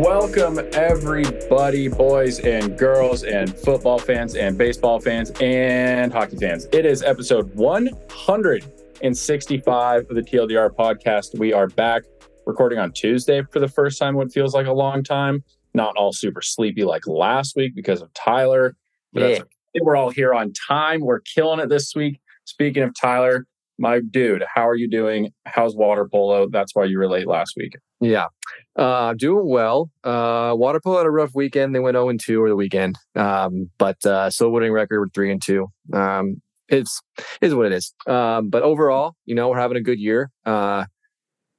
Welcome, everybody, boys and girls, and football fans, and baseball fans, and hockey fans. It is episode 165 of the TLDR podcast. We are back recording on Tuesday for the first time, what feels like a long time. Not all super sleepy like last week because of Tyler. But yeah. we're all here on time. We're killing it this week. Speaking of Tyler, my dude, how are you doing? How's water polo? That's why you were late last week. Yeah, uh, doing well. Uh, water polo had a rough weekend. They went 0 and 2 over the weekend, um, but uh, still winning record with 3 and 2. Um, it's is what it is. Um, but overall, you know, we're having a good year. Uh,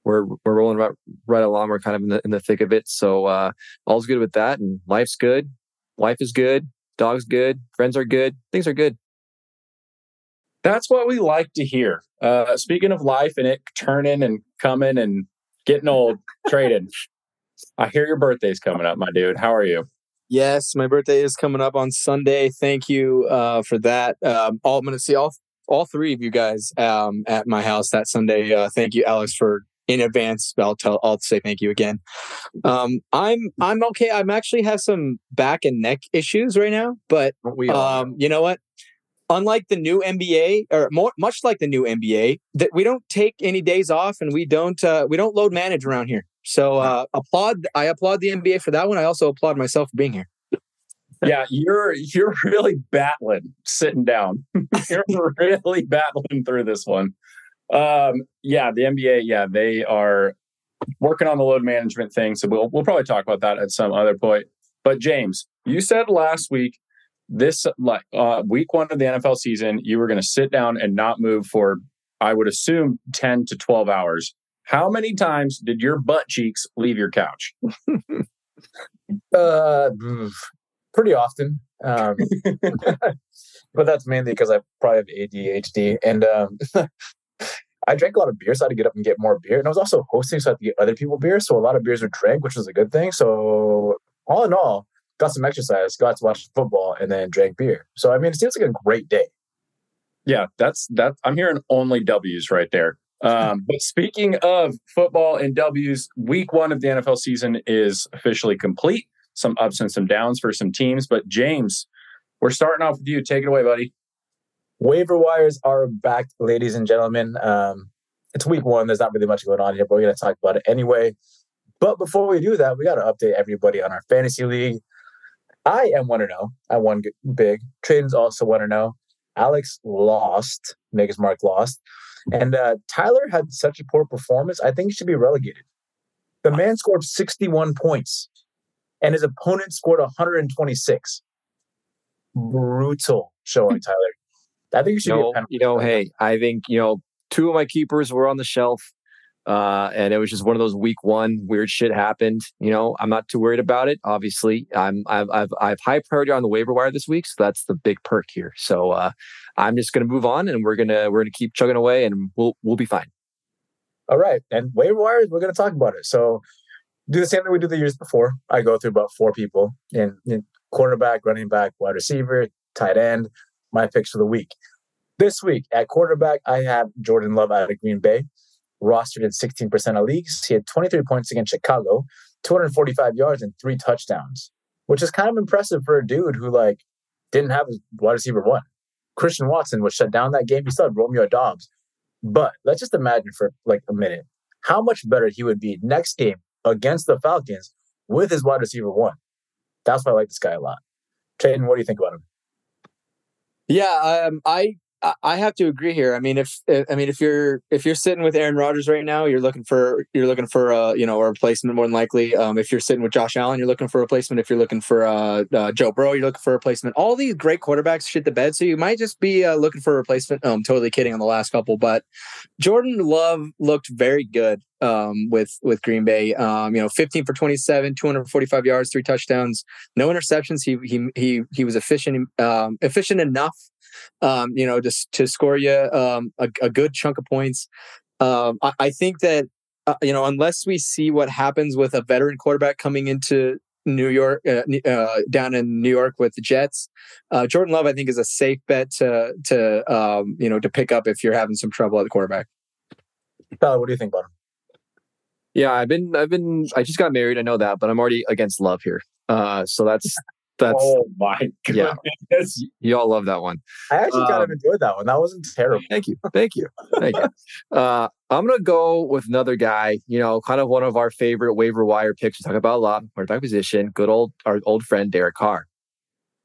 we're we're rolling right, right along. We're kind of in the in the thick of it. So uh, all's good with that, and life's good. Life is good. Dog's good. Friends are good. Things are good. That's what we like to hear. Uh, speaking of life and it turning and coming and getting old, trading. I hear your birthday's coming up, my dude. How are you? Yes, my birthday is coming up on Sunday. Thank you uh, for that. Um, all, I'm going to see all all three of you guys um, at my house that Sunday. Uh, thank you, Alex, for in advance. I'll tell. I'll say thank you again. Um, I'm I'm okay. I'm actually have some back and neck issues right now, but um, you know what? Unlike the new NBA or more, much like the new NBA, that we don't take any days off and we don't uh, we don't load manage around here. So uh, applaud I applaud the NBA for that one. I also applaud myself for being here. yeah, you're you're really battling sitting down. you're really battling through this one. Um, yeah, the NBA, yeah, they are working on the load management thing. So we'll we'll probably talk about that at some other point. But James, you said last week this like uh, week one of the NFL season, you were going to sit down and not move for, I would assume, 10 to 12 hours. How many times did your butt cheeks leave your couch? uh, pretty often. Um, but that's mainly because I probably have ADHD. And um, I drank a lot of beer, so I had to get up and get more beer. And I was also hosting, so I had to get other people beer. So a lot of beers were drank, which was a good thing. So all in all, got some exercise, got to watch football, and then drank beer. So I mean, it seems like a great day. Yeah, that's that. I'm hearing only W's right there. Um, but speaking of football and W's, week one of the NFL season is officially complete. Some ups and some downs for some teams. But James, we're starting off with you. Take it away, buddy. Waiver wires are back, ladies and gentlemen. Um, it's week one. There's not really much going on here, but we're going to talk about it anyway. But before we do that, we got to update everybody on our fantasy league. I am 1 0. I won big. Tradon's also 1 0. Alex lost. Maker's Mark lost. And uh, Tyler had such a poor performance. I think he should be relegated. The man scored 61 points, and his opponent scored 126. Brutal showing, Tyler. I think you should know, You know, hey, I think, you know, two of my keepers were on the shelf. Uh, and it was just one of those week one weird shit happened. You know, I'm not too worried about it. Obviously, I'm I've I've, I've high priority on the waiver wire this week, so that's the big perk here. So uh, I'm just going to move on, and we're gonna we're gonna keep chugging away, and we'll we'll be fine. All right, and waiver wires, we're to talk about it. So do the same thing we did the years before. I go through about four people in, in quarterback, running back, wide receiver, tight end. My picks for the week. This week at quarterback, I have Jordan Love out of Green Bay rostered in 16% of leagues. He had 23 points against Chicago, 245 yards and three touchdowns, which is kind of impressive for a dude who like didn't have his wide receiver one. Christian Watson was shut down that game. He still had Romeo Doubs. But let's just imagine for like a minute how much better he would be next game against the Falcons with his wide receiver one. That's why I like this guy a lot. Tradon, what do you think about him? Yeah, um, I I have to agree here. I mean, if I mean if you're if you're sitting with Aaron Rodgers right now, you're looking for you're looking for a you know a replacement more than likely. Um, if you're sitting with Josh Allen, you're looking for a replacement. If you're looking for uh, uh, Joe Burrow, you're looking for a replacement. All these great quarterbacks shit the bed, so you might just be uh, looking for a replacement. I'm um, totally kidding on the last couple, but Jordan Love looked very good um, with with Green Bay. Um, you know, 15 for 27, 245 yards, three touchdowns, no interceptions. He he he he was efficient um, efficient enough um, you know, just to score you um, a, a, good chunk of points. Um, I, I, think that uh, you know, unless we see what happens with a veteran quarterback coming into New York, uh, uh, down in New York with the Jets, uh, Jordan Love, I think, is a safe bet to to um, you know to pick up if you're having some trouble at the quarterback. Tyler, what do you think about him? Yeah, I've been, I've been, I just got married. I know that, but I'm already against love here. Uh, so that's that's oh my Yeah. you all love that one. I actually kind of Um, enjoyed that one. That wasn't terrible. Thank you, thank you, thank you. Uh, I'm gonna go with another guy. You know, kind of one of our favorite waiver wire picks. We talk about a lot. Quarterback position. Good old our old friend Derek Carr.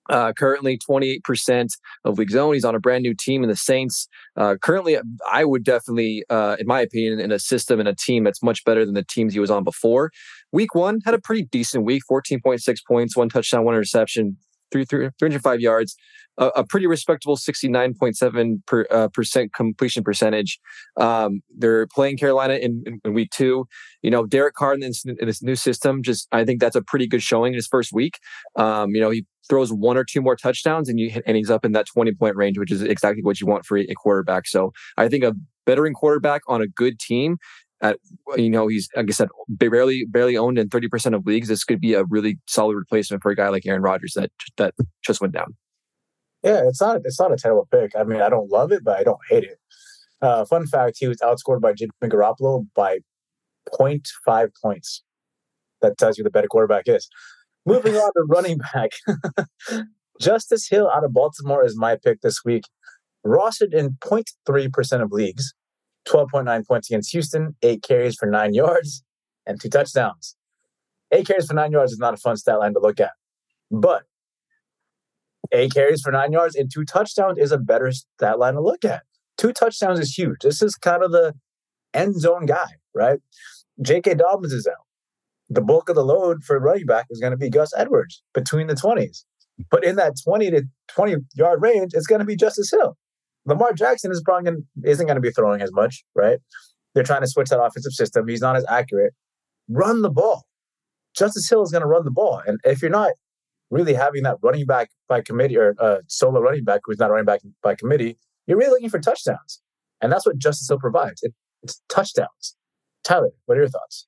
Uh, currently 28% of league zone. He's on a brand new team in the Saints. Uh, currently, I would definitely, uh, in my opinion, in a system and a team that's much better than the teams he was on before. Week one had a pretty decent week 14.6 points, one touchdown, one interception, three, three, 305 yards, a, a pretty respectable 69.7 per, uh, percent completion percentage. Um, they're playing Carolina in, in, in week two. You know, Derek Carr in this, in this new system, just I think that's a pretty good showing in his first week. Um, you know, he throws one or two more touchdowns and you and he's up in that 20 point range, which is exactly what you want for a quarterback. So I think a veteran quarterback on a good team at you know he's like I said barely barely owned in 30% of leagues. This could be a really solid replacement for a guy like Aaron Rodgers that that just went down. Yeah, it's not it's not a terrible pick. I mean, I don't love it, but I don't hate it. Uh, fun fact: he was outscored by Jimmy Garoppolo by 0.5 points. That tells you the better quarterback is. Moving on to running back, Justice Hill out of Baltimore is my pick this week. Rostered in 0.3% of leagues, 12.9 points against Houston, eight carries for nine yards, and two touchdowns. Eight carries for nine yards is not a fun stat line to look at, but eight carries for nine yards and two touchdowns is a better stat line to look at. Two touchdowns is huge. This is kind of the end zone guy, right? J.K. Dobbins is out. The bulk of the load for running back is going to be Gus Edwards between the 20s. But in that 20 to 20 yard range, it's going to be Justice Hill. Lamar Jackson is probably gonna, isn't going to be throwing as much, right? They're trying to switch that offensive system. He's not as accurate. Run the ball. Justice Hill is going to run the ball. And if you're not really having that running back by committee or uh, solo running back who's not running back by committee, you're really looking for touchdowns. And that's what Justice Hill provides. It, it's touchdowns. Tyler, what are your thoughts?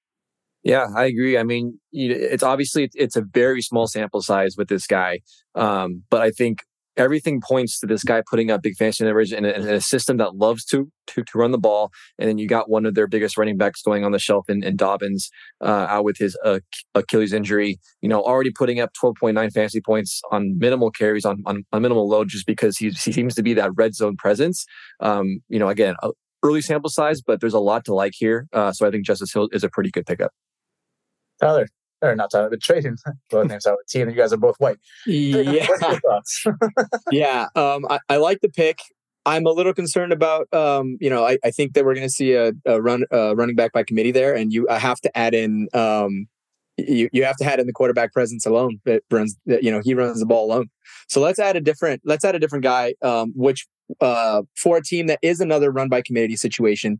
Yeah, I agree. I mean, it's obviously it's a very small sample size with this guy, um, but I think everything points to this guy putting up big fantasy numbers in a, in a system that loves to, to to run the ball. And then you got one of their biggest running backs going on the shelf in, in Dobbins uh, out with his uh, Achilles injury. You know, already putting up 12.9 fantasy points on minimal carries on, on, on minimal load, just because he he seems to be that red zone presence. Um, you know, again, early sample size, but there's a lot to like here. Uh, so I think Justice Hill is a pretty good pickup. Tyler, or not but Tradon. Both names out with T, and you guys are both white. Yeah, What's your thoughts? yeah. Um, I, I like the pick. I'm a little concerned about, um, you know, I, I think that we're going to see a, a run uh, running back by committee there, and you I have to add in, um, you you have to add in the quarterback presence alone. That runs, that, you know, he runs the ball alone. So let's add a different, let's add a different guy, um, which uh, for a team that is another run by committee situation,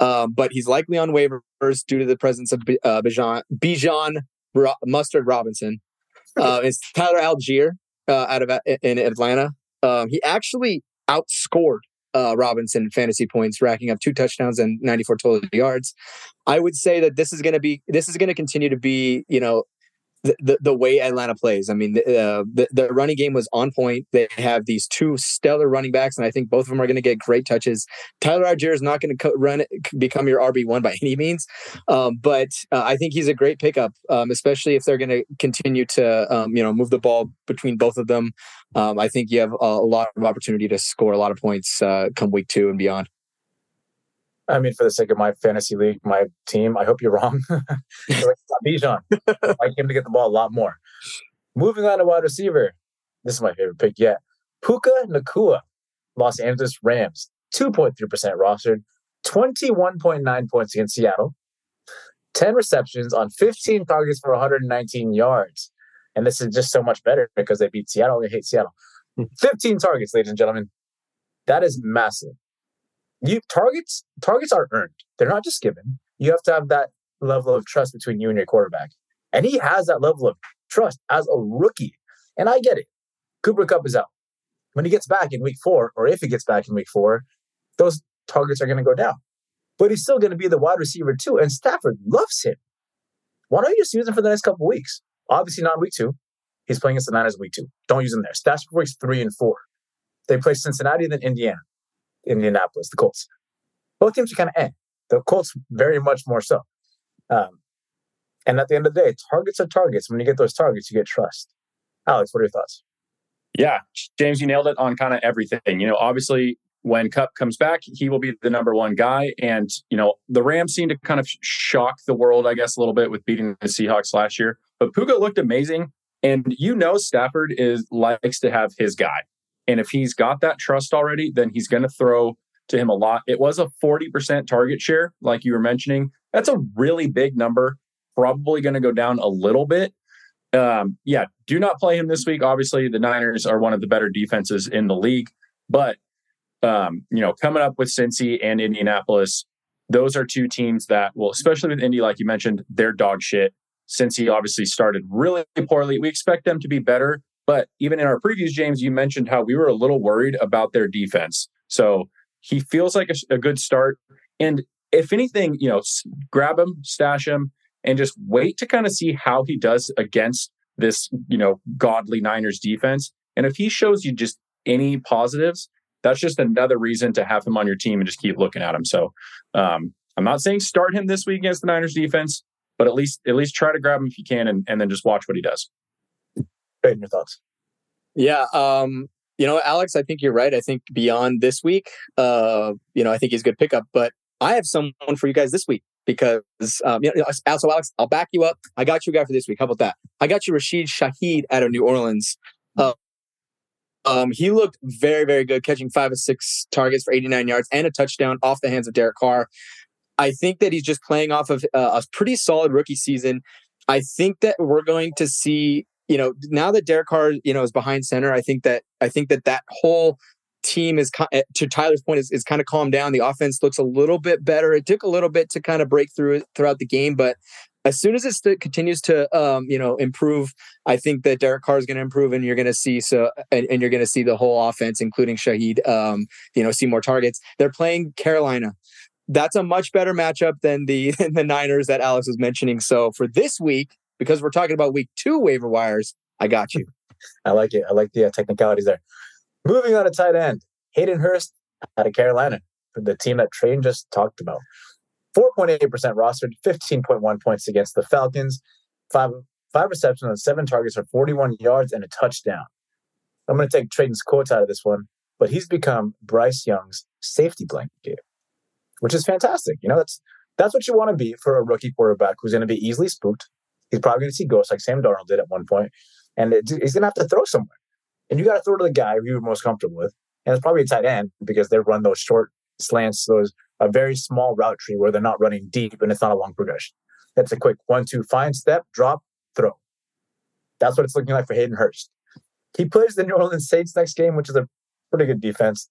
um, but he's likely on waivers due to the presence of B- uh, Bijan Bijan Ro- Mustard Robinson. Uh, it's Tyler Allgeier uh, out of in Atlanta. Um, he actually outscored uh, Robinson in fantasy points, racking up two touchdowns and 94 total yards. I would say that this is going to be this is going to continue to be you know the, the, way Atlanta plays. I mean, the, uh, the the running game was on point. They have these two stellar running backs, and I think both of them are going to get great touches. Tyler Allgeier is not going to co- run become your RB one by any means, um, but uh, I think he's a great pickup, um, especially if they're going to continue to um, you know move the ball between both of them. Um, I think you have a, a, lot of opportunity to score a lot of points uh, come week two and beyond. I mean, for the sake of my fantasy league, my team, I hope you're wrong. Bijan, I like him to get the ball a lot more. Moving on to wide receiver. This is my favorite pick yet. Puka Nacua, Los Angeles Rams, 2.3% rostered, 21.9 points against Seattle, 10 receptions on 15 targets for 119 yards. And this is just so much better because they beat Seattle. They hate Seattle. Hmm. 15 targets, ladies and gentlemen. That is massive you targets targets are earned. They're not just given. You have to have that level of trust between you and your quarterback. And he has that level of trust as a rookie. And I get it. Cooper Kupp is out. When he gets back in week four, or if he gets back in week four, those targets are going to go down. But he's still going to be the wide receiver too. And Stafford loves him. Why don't you just use him for the next couple weeks? Obviously not week two. He's playing against the Niners week two. Don't use him there. Stash for weeks three and four. They play Cincinnati, then Indiana. Indianapolis, the Colts. Both teams are kind of eh. The Colts very much more so. Um, and at the end of the day, targets are targets. When you get those targets, you get trust. Alex, what are your thoughts? Yeah, James, you nailed it on kind of everything. You know, obviously, when Kupp comes back, he will be the number one guy. And, you know, the Rams seem to kind of shock the world, I guess, a little bit with beating the Seahawks last year. But Puka looked amazing. And you know Stafford is likes to have his guy. And if he's got that trust already, then he's going to throw to him a lot. It was a 40% target share, like you were mentioning. That's a really big number. Probably going to go down a little bit. Um, yeah, do not play him this week. Obviously, the Niners are one of the better defenses in the league. But um, you know, coming up with Cincy and Indianapolis, those are two teams that will, especially with Indy, like you mentioned, they're dog shit. Cincy obviously started really poorly. We expect them to be better. But even in our previews, James, you mentioned how we were a little worried about their defense. So he feels like a, a good start. And if anything, you know, grab him, stash him, and just wait to kind of see how he does against this, you know, godly Niners defense. And if he shows you just any positives, that's just another reason to have him on your team and just keep looking at him. So um, I'm not saying start him this week against the Niners defense, but at least at least try to grab him if you can, and, and then just watch what he does. Great, your thoughts? Yeah, um, you know, Alex, I think you're right. I think beyond this week, uh, you know, I think he's a good pickup. But I have someone for you guys this week because, um, you know, so Alex, I'll back you up. I got you a guy for this week. How about that? I got you Rashid Shaheed out of New Orleans. Uh, um, he looked very, very good, catching five or six targets for 89 yards and a touchdown off the hands of Derek Carr. I think that he's just playing off of uh, a pretty solid rookie season. I think that we're going to see, you know, now that Derek Carr, you know, is behind center. I think that I think that that whole team is eh, to Tyler's point is, is kind of calmed down. The offense looks a little bit better. It took a little bit to kind of break through throughout the game, but as soon as it st- continues to um, you know improve, I think that Derek Carr is going to improve, and you're going to see so and, and you're going to see the whole offense, including Shaheed, um, you know, see more targets. They're playing Carolina. That's a much better matchup than the than the Niners that Alex was mentioning. So for this week, because we're talking about week two waiver wires, I got you. I like it. I like the uh, technicalities there. Moving on to tight end, Hayden Hurst out of Carolina, the team that Train just talked about. 4.8% rostered, 15.1 points against the Falcons, five, five receptions on seven targets for 41 yards and a touchdown. I'm going to take Tradon's quotes out of this one, but he's become Bryce Young's safety blanket, which is fantastic. You know, that's that's what you want to be for a rookie quarterback who's going to be easily spooked. He's probably going to see ghosts like Sam Darnold did at one point, and it, he's going to have to throw somewhere. And you got to throw to the guy who you're most comfortable with. And it's probably a tight end because they run those short slants, those a very small route tree where they're not running deep and it's not a long progression. That's a quick one, two, find step, drop, throw. That's what it's looking like for Hayden Hurst. He plays the New Orleans Saints next game, which is a pretty good defense.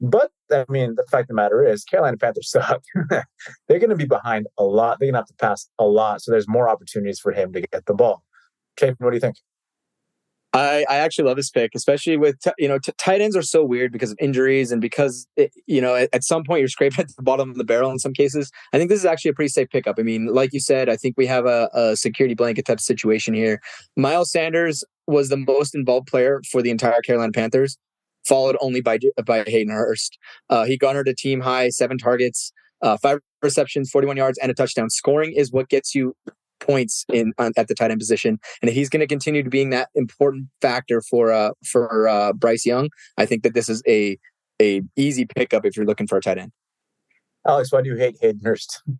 But I mean, the fact of the matter is, Carolina Panthers suck. They're going to be behind a lot. They're going to have to pass a lot. So there's more opportunities for him to get the ball. Chapin, what do you think? I, I actually love this pick, especially with t- you know t- tight ends are so weird because of injuries and because it, you know at, at, some point you're scraping at the bottom of the barrel in some cases. I think this is actually a pretty safe pickup. I mean, like you said, I think we have a, a security blanket type situation here. Miles Sanders was the most involved player for the entire Carolina Panthers, followed only by by Hayden Hurst. Uh, he garnered a team high seven targets, uh, five receptions, 41 yards, and a touchdown. Scoring is what gets you points in at the tight end position. And if he's going to continue to being that important factor for uh for uh, Bryce Young, I think that this is a a easy pickup if you're looking for a tight end. Alex, why do you hate Hayden Hurst?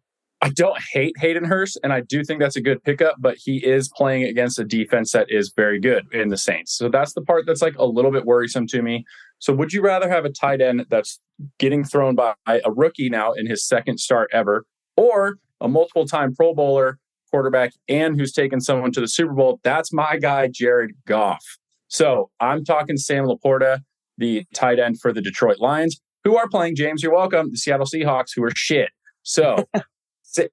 I don't hate Hayden Hurst, and I do think that's a good pickup, but he is playing against a defense that is very good in the Saints. So that's the part that's like a little bit worrisome to me. So would you rather have a tight end that's getting thrown by a rookie now in his second start ever, or a multiple time Pro Bowler quarterback and who's taken someone to the Super Bowl. That's my guy, Jared Goff. So I'm talking Sam LaPorta, the tight end for the Detroit Lions, who are playing James. You're welcome. The Seattle Seahawks, who are shit. So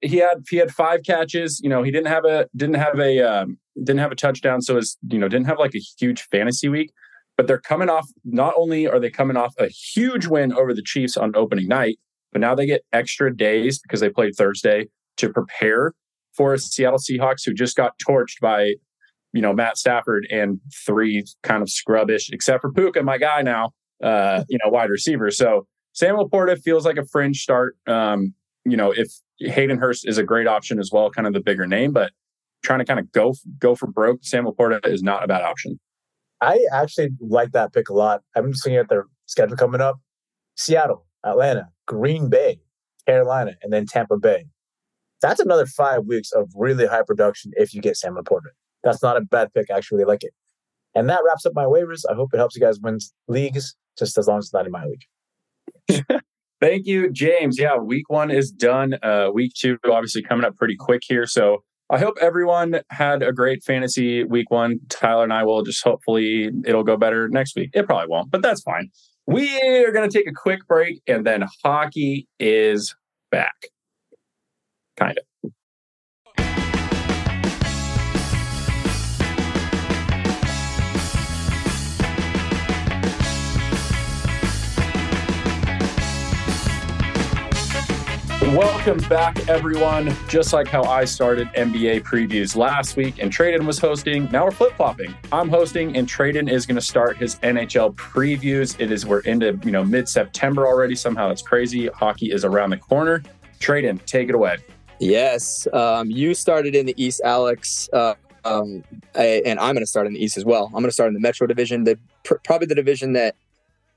he had he had five catches. You know, he didn't have a didn't have a um, didn't have a touchdown. So his you know didn't have like a huge fantasy week. But they're coming off. Not only are they coming off a huge win over the Chiefs on opening night, but now they get extra days because they played Thursday to prepare for Seattle Seahawks who just got torched by, you know, Matt Stafford and three kind of scrubbish, except for Puka, my guy now, uh, you know, wide receiver. So Sam LaPorta feels like a fringe start. Um, you know, if Hayden Hurst is a great option as well, kind of the bigger name, but trying to kind of go go for broke, Sam LaPorta is not a bad option. I actually like that pick a lot. I'm just looking at their schedule coming up: Seattle, Atlanta, Green Bay, Carolina, and then Tampa Bay. That's another five weeks of really high production if you get Sam LaPorta. That's not a bad pick. I actually really like it. And that wraps up my waivers. I hope it helps you guys win leagues, just as long as it's not in my league. Thank you, James. Yeah, week one is done. Uh, week two, obviously, coming up pretty quick here. So I hope everyone had a great fantasy week one. Tyler and I will just hopefully it'll go better next week. It probably won't, but that's fine. We are going to take a quick break and then hockey is back. Kind of. Welcome back, everyone. Just like how I started NBA previews last week and Tradon was hosting, now we're flip flopping. I'm hosting, and Tradon is going to start his NHL previews. It is we're into you know mid September already. Somehow it's crazy. Hockey is around the corner. Tradon, take it away. Yes, um, you started in the East, Alex, uh, um, I, and I'm going to start in the East as well. I'm going to start in the Metro Division, the pr- probably the division that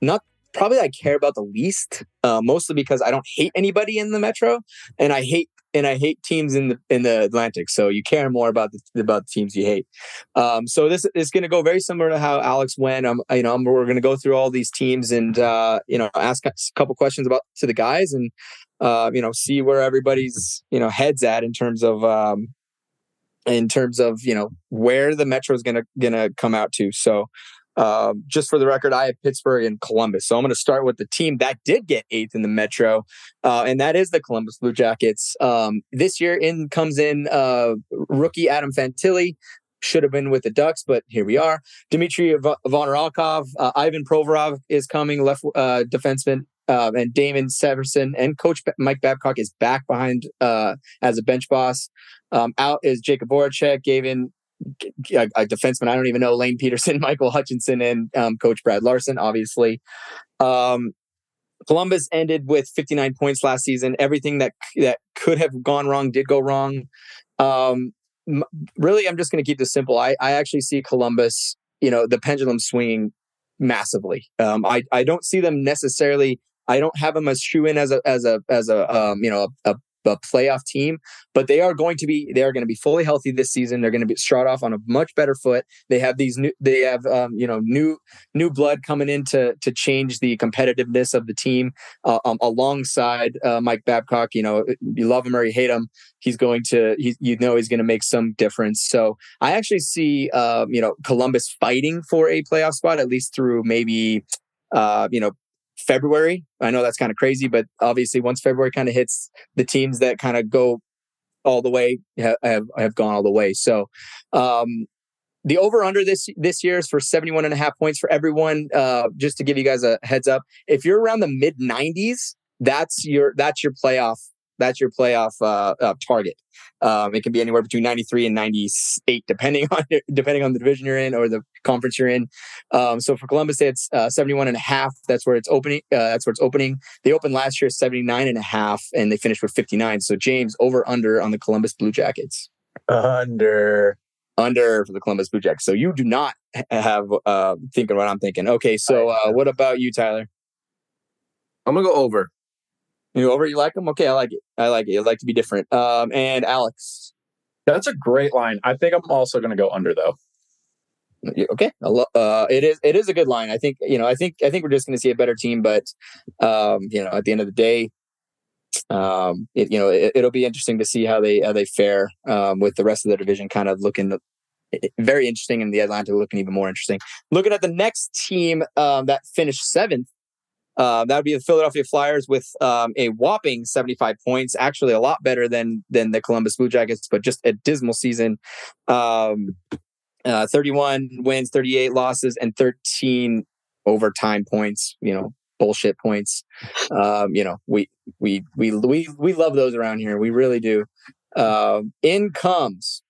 not probably I care about the least, uh, mostly because I don't hate anybody in the Metro, and I hate and I hate teams in the in the Atlantic. So you care more about the about the teams you hate. Um, so this is going to go very similar to how Alex went. Um, you know, we're going to go through all these teams and uh, you know ask a couple questions about to the guys and uh, you know see where everybody's you know heads at in terms of um, in terms of you know where the Metro is going to going to come out to. So um, just for the record, I have Pittsburgh and Columbus. So I'm going to start with the team that did get eighth in the Metro, uh, and that is the Columbus Blue Jackets. Um, this year in comes in uh, rookie Adam Fantilli. Should have been with the Ducks, but here we are. Dmitry v- uh, Ivan Provorov is coming, left uh, defenseman, uh, and Damon Severson and Coach Mike Babcock is back behind uh, as a bench boss. Um, out is Jakub Voracek, Gavin a, a, defenseman I don't even know, Lane Pederson, Michael Hutchinson, and um, Coach Brad Larsen, obviously. Um, Columbus ended with 59 points last season. Everything that that could have gone wrong did go wrong. Um, really, I'm just going to keep this simple. I, I actually see Columbus, you know, the pendulum swinging massively. Um, I I don't see them necessarily. I don't have them as shoe in as a as a as a um, you know a, a a playoff team, but they are going to be they are going to be fully healthy this season. They're going to be start off on a much better foot. They have these new they have um, you know new new blood coming in to to change the competitiveness of the team uh, um, alongside uh, Mike Babcock. You know, you love him or you hate him, he's going to he, you know he's going to make some difference. So I actually see um, you know Columbus fighting for a playoff spot at least through maybe uh, you know February. I know that's kind of crazy, but obviously once February kind of hits, the teams that kind of go all the way have, have, gone all the way. So um, the over under this this year is for 71 and a half points for everyone. Uh, just to give you guys a heads up, if you're around the mid 90s, that's your that's your playoff that's your playoff uh, uh, target. Um, it can be anywhere between 93 and 98, depending on depending on the division you're in or the conference you're in. Um, so for Columbus, it's uh, 71 and a half. That's where it's opening. Uh, that's where it's opening. They opened last year 79 and a half, and they finished with 59. So James, over under on the Columbus Blue Jackets. Under. Under for the Columbus Blue Jackets. So you do not have uh, thinking what I'm thinking. Okay, so uh, what about you, Tyler? I'm gonna go over. You over? You like them? Okay, I like it. I like it. I like to be different. Um, and Alex, that's a great line. I think I'm also going to go under though. Okay, uh, it is. It is a good line. I think you know. I think. I think we're just going to see a better team, but um, you know, at the end of the day, um, it, you know, it, will be interesting to see how they how they fare um, with the rest of the division. Kind of looking very interesting, and the Atlanta looking even more interesting. Looking at the next team um, that finished seventh uh, that would be the Philadelphia Flyers with um, a whopping 75 points, actually a lot better than than the Columbus Blue Jackets, but just a dismal season. Um, uh, 31 wins, 38 losses, and 13 overtime points. You know, bullshit points. Um, you know, we we we we we love those around here. We really do. Uh, in comes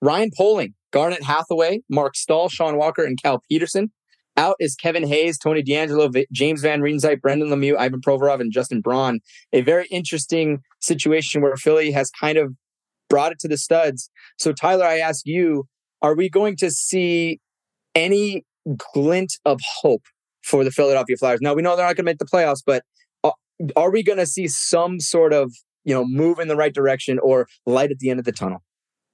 Ryan Poehling, Garnet Hathaway, Marc Staal, Sean Walker, and Cal Petersen. Out is Kevin Hayes, Tony DeAngelo, v- James Van Riemsdyk, Brendan Lemieux, Ivan Provorov, and Justin Braun. A very interesting situation where Philly has kind of brought it to the studs. So, Tyler, I ask you, are we going to see any glint of hope for the Philadelphia Flyers? Now, we know they're not going to make the playoffs, but are we going to see some sort of you know move in the right direction or light at the end of the tunnel?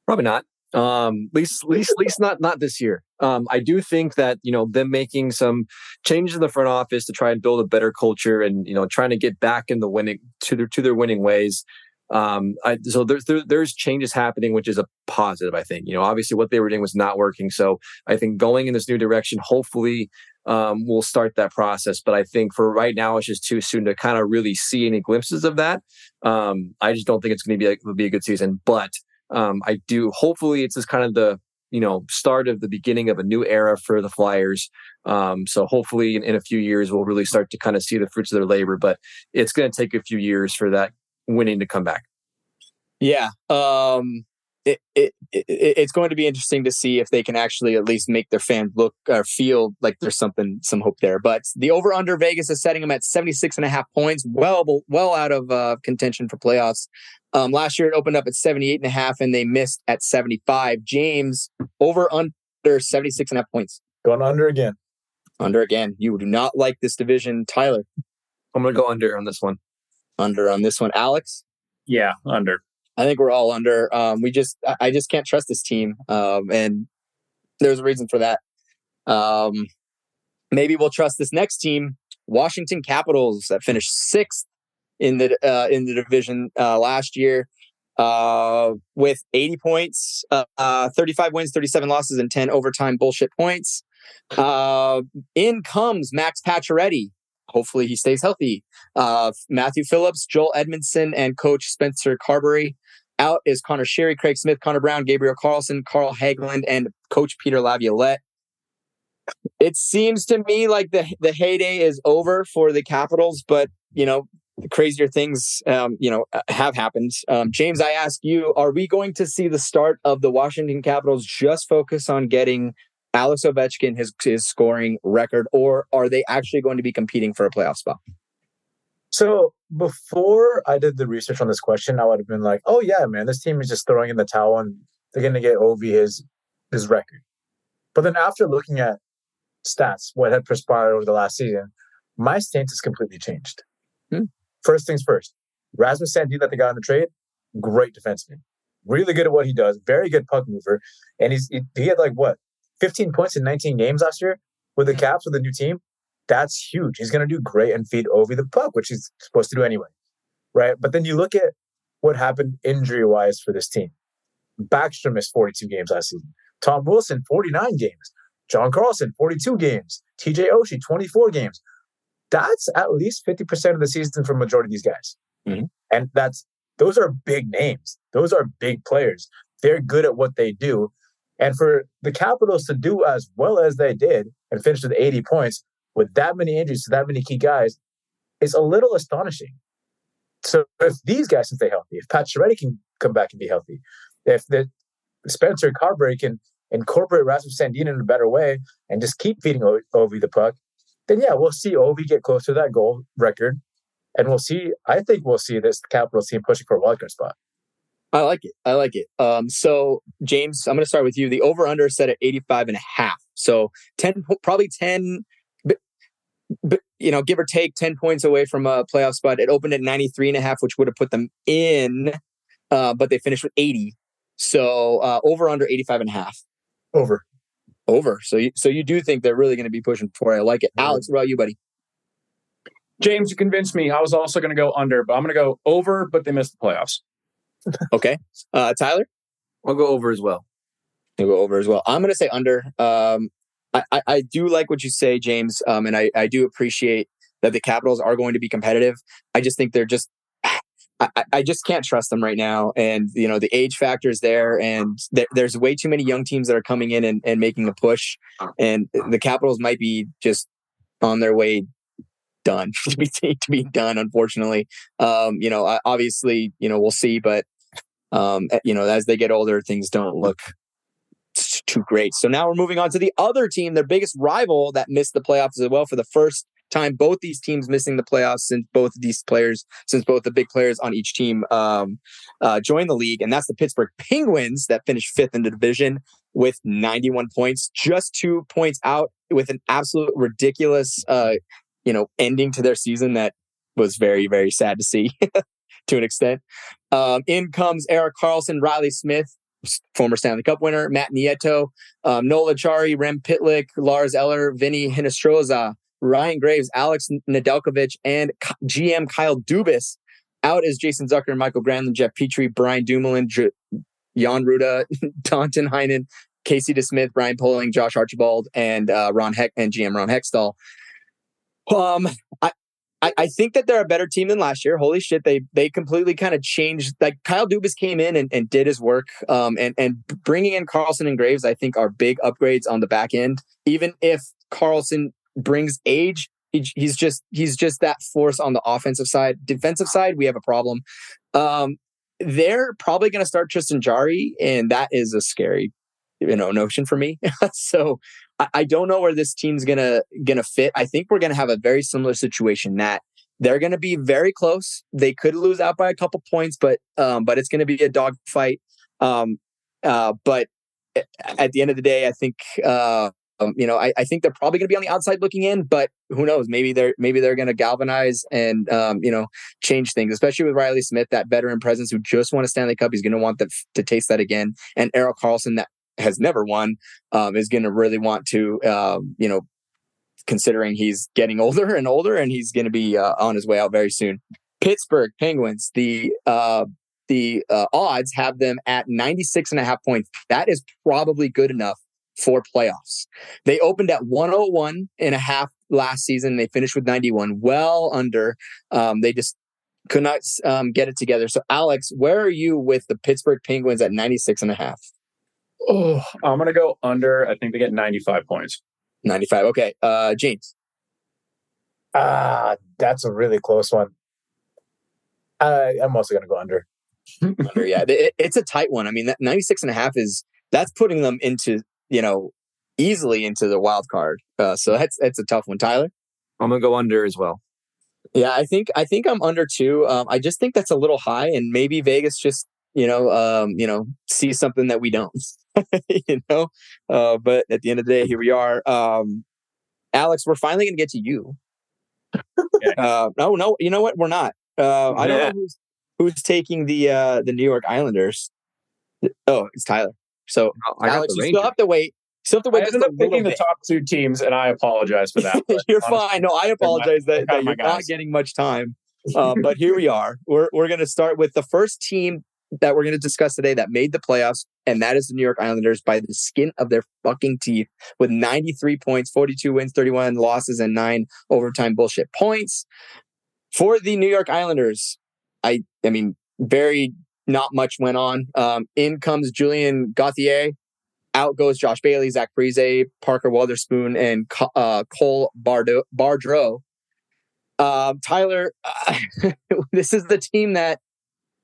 Probably not. Um, least, least, least not not this year. Um, I do think that you know them making some changes in the front office to try and build a better culture and you know trying to get back in the winning to their to their winning ways. Um, I, so there's there, there's changes happening, which is a positive. I think you know obviously what they were doing was not working. So I think going in this new direction, hopefully, um, we'll start that process. But I think for right now, it's just too soon to kind of really see any glimpses of that. Um, I just don't think it's going to be a, be a good season. But um, I do. Hopefully, it's just kind of the you know start of the beginning of a new era for the Flyers. Um, so hopefully, in, in, a few years, we'll really start to kind of see the fruits of their labor. But it's going to take a few years for that winning to come back. Yeah. Um, it, it, it, it's going to be interesting to see if they can actually at least make their fans look or feel like there's something, some hope there. But the over under Vegas is setting them at 76 and a half points, well, well out of uh, contention for playoffs. Um, last year it opened up at 78 and a half and they missed at 75. James over under 76 and a half points. Going under again. Under again. You do not like this division. Tyler. I'm going to go under on this one. Under on this one. Alex? Yeah, under. I think we're all under. Um, we just, I just can't trust this team. Um, and there's a reason for that. Um, maybe we'll trust this next team, Washington Capitals, that finished sixth in the uh, in the division uh, last year uh, with 80 points, uh, uh, 35 wins, 37 losses, and 10 overtime bullshit points. Uh, in comes Max Pacioretty. Hopefully he stays healthy. Matthew Phillips, Joel Edmondson, and coach Spencer Carbery. Out is Conor Sheary, Craig Smith, Connor Brown, Gabriel Carlson, Carl Hagelin, and coach Peter Laviolette. It seems to me like the the heyday is over for the Capitals, but you know, crazier things, um, you know, uh, have happened. Um, James, I ask you: Are we going to see the start of the Washington Capitals just focus on getting Alex Ovechkin his his scoring record, or are they actually going to be competing for a playoff spot? So before I did the research on this question, I would have been like, "Oh yeah, man, this team is just throwing in the towel and they're going to get Ov his his record." But then after looking at stats, what had transpired over the last season, my stance has completely changed. Hmm. First things first, Rasmus Sandin that they got in the trade, great defenseman, really good at what he does, very good puck mover, and he's he, he had like what 15 points in 19 games last year with the Caps with the new team that's huge. He's going to do great and feed Ovi the puck, which he's supposed to do anyway. Right. But then you look at what happened injury wise for this team. Backstrom missed 42 games last season. Tom Wilson, 49 games. John Carlson, 42 games. TJ Oshie, 24 games. That's at least 50% of the season for majority of these guys. Mm-hmm. And that's those are big names. Those are big players. They're good at what they do. And for the Capitals to do as well as they did and finish with 80 points, with that many injuries to that many key guys is a little astonishing. So if these guys can stay healthy, if Pat Pacioretty can come back and be healthy, if the Spencer Carbery can incorporate Rasmus Sandin in a better way and just keep feeding Ovi the puck, then yeah, we'll see Ovi get close to that goal record. And we'll see, I think we'll see this Capitals team pushing for a wildcard spot. I like it. I like it. Um, so James, I'm going to start with you. The over under set at 85 and a half. So 10, probably 10 but you know, give or take 10 points away from a playoff spot. It opened at 93 and a half, which would have put them in, uh, but they finished with 80. So uh, over under 85 and a half. Over. Over. So you, so you do think they're really going to be pushing for it. I like it. Alex, what about you, buddy? James, you convinced me. I was also going to go under, but I'm going to go over, but they missed the playoffs. okay. Uh, Tyler? I'll go over as well. I'll go over as well. I'm going to say under. Um, I, I do like what you say, James, um, and I, I do appreciate that the Capitals are going to be competitive. I just think they're just I, I, just can't trust them right now. And, you know, the age factor is there and th- there's way too many young teams that are coming in and, and making a push. And the Capitals might be just on their way done to be, to be done, unfortunately. Um, you know, obviously, you know, we'll see, but, um, you know, as they get older, things don't look too great. So now we're moving on to the other team, their biggest rival that missed the playoffs as well for the first time. Both these teams missing the playoffs since both these players, since both the big players on each team um, uh, joined the league, and that's the Pittsburgh Penguins that finished fifth in the division with 91 points, just two points out with an absolute ridiculous, uh, you know, ending to their season that was very, very sad to see to an extent. Um, in comes Erik Karlsson, Reilly Smith, former Stanley Cup winner, Matt Nieto, um, Noel Acciari, Rem Pitlick, Lars Eller, Vinnie Hinostroza, Ryan Graves, Alex Nedeljkovic, and GM Kyle Dubas. Out is Jason Zucker, Mikael Granlund, Jeff Petry, Brian Dumoulin, J- Jan Rutta, Danton Heinen, Casey DeSmith, Brian Poehling, Josh Archibald, and uh, Ron Heck and GM Ron Hextall. Um, I, I, I think that they're a better team than last year. Holy shit, they they completely kind of changed. Like Kyle Dubas came in and, and did his work. Um, and and bringing in Karlsson and Graves, I think are big upgrades on the back end. Even if Karlsson brings age, he, he's just he's just that force on the offensive side. Defensive side, we have a problem. Um, they're probably going to start Tristan Jarry, and that is a scary you know notion for me. so I, don't know where this team's gonna gonna fit. I think we're gonna have a very similar situation that they're gonna be very close. They could lose out by a couple points, but um, but it's gonna be a dogfight. Um, uh, but at the end of the day, I think uh, um, you know, I, I, think they're probably going to be on the outside looking in, but who knows? Maybe they're maybe they're going to galvanize and um, you know change things, especially with Reilly Smith, that veteran presence who just won a Stanley Cup. He's going to want the, to taste that again, and Erik Karlsson, that has never won, um, is going to really want to, um, you know, considering he's getting older and older, and he's going to be uh, on his way out very soon. Pittsburgh Penguins, the uh, the uh, odds have them at 96 and a half points. That is probably good enough for playoffs. They opened at 101 and a half last season. They finished with 91, well under. Um, they just could not um, get it together. So, Alex, where are you with the Pittsburgh Penguins at 96 and a half? Oh, I'm gonna go under. I think they get 95 points. 95. Okay. Uh James. Ah, uh, that's a really close one. I, I'm also gonna go under. under, yeah. It, it's a tight one. I mean, that 96 and a half is that's putting them into, you know, easily into the wild card. Uh, so that's that's a tough one. Tyler? I'm gonna go under as well. Yeah, I think I think I'm under too. Um, I just think that's a little high, and maybe Vegas just you know um, you know see something that we don't. you know. Uh, but at the end of the day, here we are. Um, Alex, we're finally going to get to you. uh, no, no, you know what? We're not. Uh, I don't know who's, who's taking the uh, the New York Islanders. Oh, it's Tyler. So oh, Alex, you still have to wait. Still have to wait. I ended up picking the top two teams, and I apologize for that. you're honestly, fine. No, I apologize that, that you're guys. not getting much time. Um, but here we are. We're we're going to start with the first team that we're going to discuss today that made the playoffs, and that is the New York Islanders by the skin of their fucking teeth with 93 points, 42 wins, 31 losses, and nine overtime bullshit points. For the New York Islanders, I, I mean, very not much went on. Um, in comes Julien Gauthier. Out goes Josh Bailey, Zach Parise, Parker Wotherspoon, and uh, Cole Bardo- Bardreau. Um, Tyler, uh, this is the team that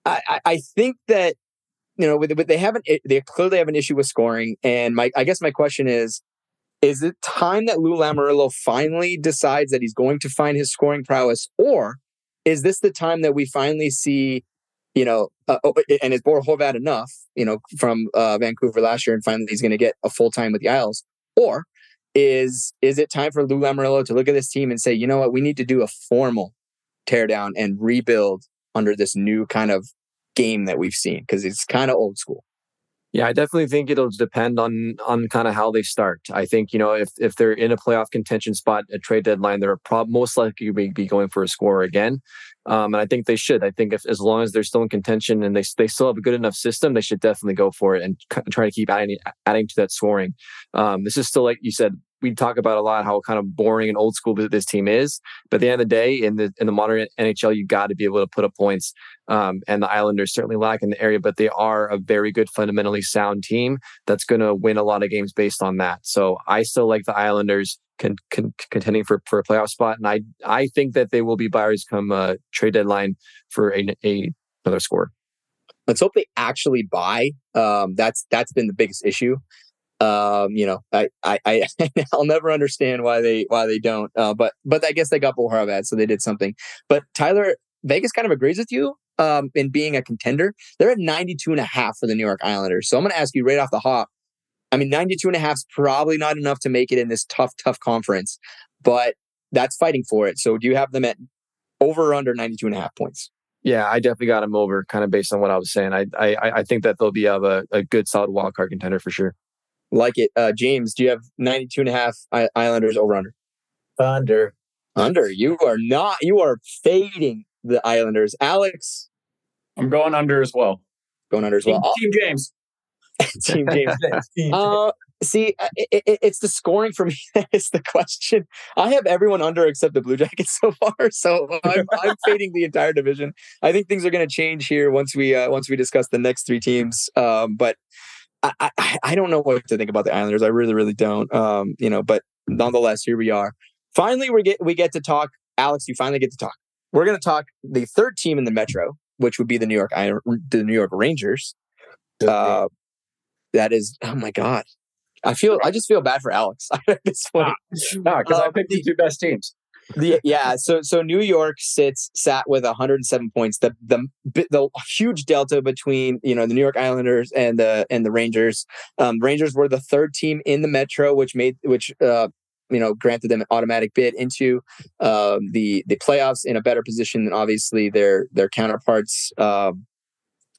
I, I think that you know they haven't they clearly have an issue with scoring, and my I guess my question is. Is it time that Lou Lamoriello finally decides that he's going to find his scoring prowess, or is this the time that we finally see, you know, uh, oh, and is Bo Horvat enough, you know, from uh, Vancouver last year, and finally he's going to get a full time with the Isles, or is is it time for Lou Lamoriello to look at this team and say, you know what, we need to do a formal teardown and rebuild under this new kind of game that we've seen because it's kind of old school. Yeah, I definitely think it'll depend on on kind of how they start. I think you know if if they're in a playoff contention spot at trade deadline, they're prob- most likely be going for a score again. Um, and I think they should. I think if as long as they're still in contention and they they still have a good enough system, they should definitely go for it and try to keep adding adding to that scoring. Um, this is still like you said. We talk about a lot how kind of boring and old school this team is, but at the end of the day, in the in the modern NHL, you got to be able to put up points. Um, and the Islanders certainly lack in the area, but they are a very good, fundamentally sound team that's going to win a lot of games based on that. So I still like the Islanders con, con, contending for, for a playoff spot. And I, I think that they will be buyers come uh, trade deadline for a, a another score. Let's hope they actually buy. Um, that's that's been the biggest issue. Um, you know, I, I, I, I'll never understand why they, why they don't. Uh, but, but I guess they got Bo Horvat, so they did something. But Tyler, Vegas kind of agrees with you um, in being a contender. They're at 92 and a half for the New York Islanders. So I'm going to ask you right off the hop. I mean, 92 and a half is probably not enough to make it in this tough, tough conference, but that's fighting for it. So do you have them at over or under 92 and a half points? Yeah, I definitely got them over kind of based on what I was saying. I I, I think that they'll be of a, a good solid wild card contender for sure. Like it. Uh, James, do you have 92 and a half Islanders over under? Under. Under. You are not, you are fading the Islanders. Alex? I'm going under as well. Going under as well. Team, Team James. Team James. uh, see, uh, it, it, it's the scoring for me that is the question. I have everyone under except the Blue Jackets so far, so I'm, I'm fading the entire division. I think things are going to change here once we uh, once we discuss the next three teams. Um, but I, I, I don't know what to think about the Islanders. I really really don't. Um, you know, but nonetheless, here we are. Finally, we get we get to talk. Alex, you finally get to talk. We're going to talk the third team in the Metro, which would be the New York the New York Rangers. Uh, that is, oh my god, I feel I just feel bad for Alex at this point. No, because I picked the two best teams. The, yeah, so so New York sits sat with 107 points. The the the huge delta between you know the New York Islanders and the and the Rangers. Um, Rangers were the third team in the Metro, which made which uh, you know granted them an automatic bid into uh, the the playoffs in a better position than obviously their their counterparts um,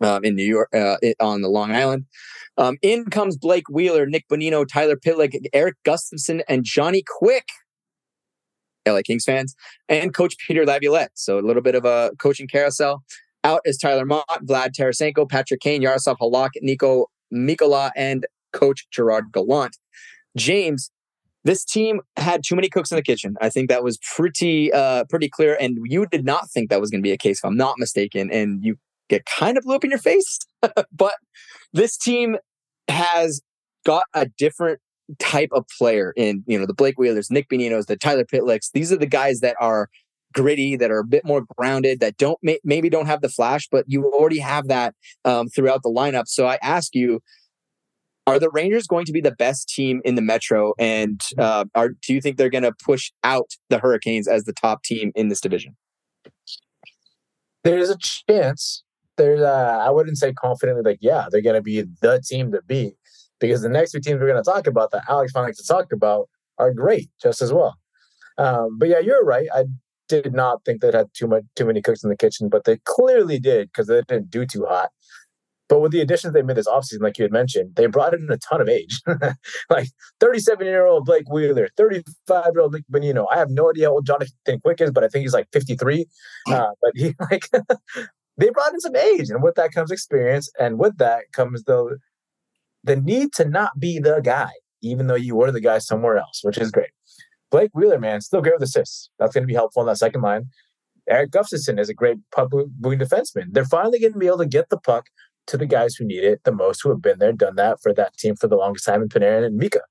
um, in New York uh, on the Long Island. Um, in comes Blake Wheeler, Nick Bonino, Tyler Pitlick, Erik Gustafsson, and Johnny Quick. LA Kings fans and Coach Peter Laviolette. So a little bit of a coaching carousel. Out is Tyler Motte, Vlad Tarasenko, Patrick Kane, Yaroslav Halak, Niko Mikkola, and Coach Gerard Gallant. James, this team had too many cooks in the kitchen. I think that was pretty uh, pretty clear. And you did not think that was going to be a case, if I'm not mistaken. And you get kind of blew up in your face. but this team has got a different type of player in, you know, the Blake Wheelers, Nick Boninos, the Tyler Pitlicks. These are the guys that are gritty, that are a bit more grounded, that don't maybe don't have the flash, but you already have that um, throughout the lineup. So I ask you, are the Rangers going to be the best team in the Metro? And uh, are do you think they're going to push out the Hurricanes as the top team in this division? There's a chance. There's, uh, I wouldn't say confidently like, yeah, they're going to be the team to beat because the next two teams we're going to talk about that Alex finally likes to talk about are great just as well. Um, but yeah, you're right. I did not think they had too much too many cooks in the kitchen, but they clearly did because they didn't do too hot. But with the additions they made this offseason, like you had mentioned, they brought in a ton of age. like 37 year old Blake Wheeler, 35 year old Nick Bonino. I have no idea how old Jonathan Quick is, but I think he's like 53. Uh, but he like they brought in some age, and with that comes experience, and with that comes the the need to not be the guy, even though you were the guy somewhere else, which is great. Blake Wheeler, man, still great with assists. That's going to be helpful in that second line. Erik Gustafsson is a great public defenseman. They're finally going to be able to get the puck to the guys who need it the most, who have been there, done that for that team for the longest time in Panarin and Mika.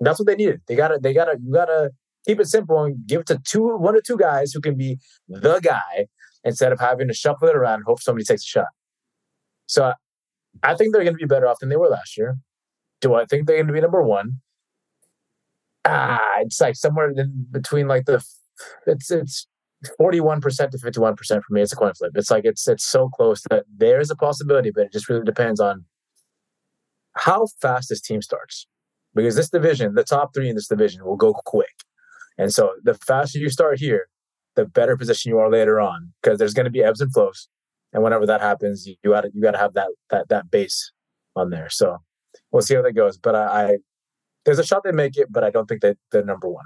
That's what they needed. They gotta, they gotta, you gotta keep it simple and give it to two, one or two guys who can be the guy instead of having to shuffle it around and hope somebody takes a shot. So I think they're going to be better off than they were last year. Do I think they're going to be number one? Ah, it's like somewhere in between like the it's it's 41% to 51% for me. It's a coin flip. It's like it's it's so close that there's a possibility, but it just really depends on how fast this team starts. Because this division, the top three in this division will go quick. And so the faster you start here, the better position you are later on. Because there's going to be ebbs and flows. And whenever that happens, you, you gotta you gotta have that that that base on there. So we'll see how that goes. But I, I there's a shot they make it, but I don't think that they're number one.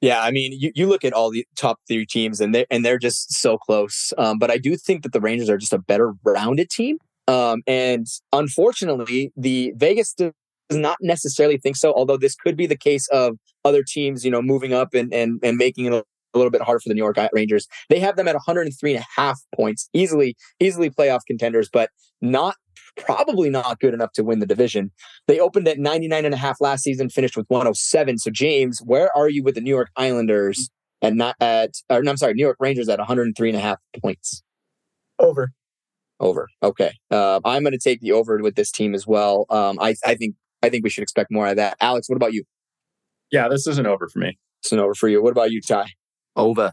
Yeah, I mean, you, you look at all the top three teams, and they and they're just so close. Um, but I do think that the Rangers are just a better rounded team. Um, and unfortunately, the Vegas does not necessarily think so. Although this could be the case of other teams, you know, moving up and and and making it a little bit harder for the New York Rangers. They have them at 103 and a half points, easily easily playoff contenders, but not probably not good enough to win the division. They opened at 99 and a half last season, finished with 107. So James, where are you with the New York Islanders at not at or no, I'm sorry, New York Rangers at 103 and a half points? Over. Over. Okay. Uh, I'm going to take the over with this team as well. Um, I, I think I think we should expect more of that. Alex, what about you? Yeah, this isn't over for me. It's an over for you. What about you, Ty? Over.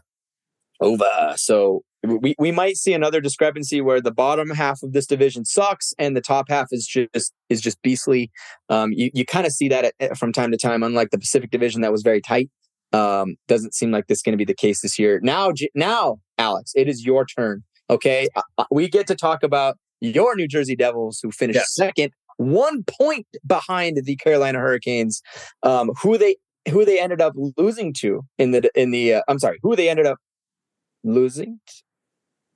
Over. So we, we might see another discrepancy where the bottom half of this division sucks and the top half is just is just beastly. Um, you you kind of see that at, from time to time. Unlike the Pacific Division that was very tight, um, doesn't seem like this is going to be the case this year. Now, now, Alex, it is your turn. Okay, uh, uh, we get to talk about your New Jersey Devils, who finished yes. second, one point behind the Carolina Hurricanes, um, who they who they ended up losing to in the in the uh, I'm sorry, who they ended up losing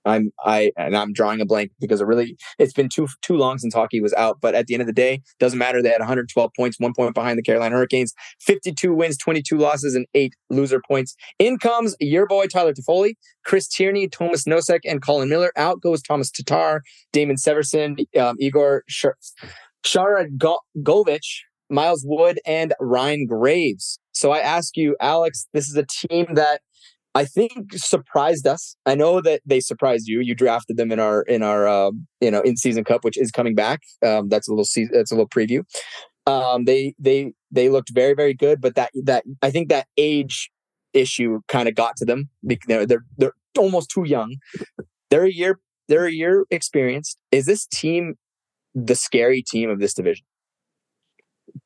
I'm I and I'm drawing a blank because it really it's been too too long since hockey was out. But at the end of the day, doesn't matter. They had 112 points, one point behind the Carolina Hurricanes, 52 wins, 22 losses, and eight loser points. In comes your boy Tyler Toffoli, Chris Tierney, Thomas Nosek, and Colin Miller. Out goes Thomas Tatar, Damon Severson, um, Igor Sharangovich, Miles Wood, and Ryan Graves. So I ask you, Alex, this is a team that I think surprised us. I know that they surprised you. You drafted them in our in our uh, you know in season cup, which is coming back. Um, that's a little se- that's a little preview. Um, they they they looked very very good, but that that I think that age issue kind of got to them. They're, they're they're almost too young. They're a year they're a year experienced. Is this team the scary team of this division?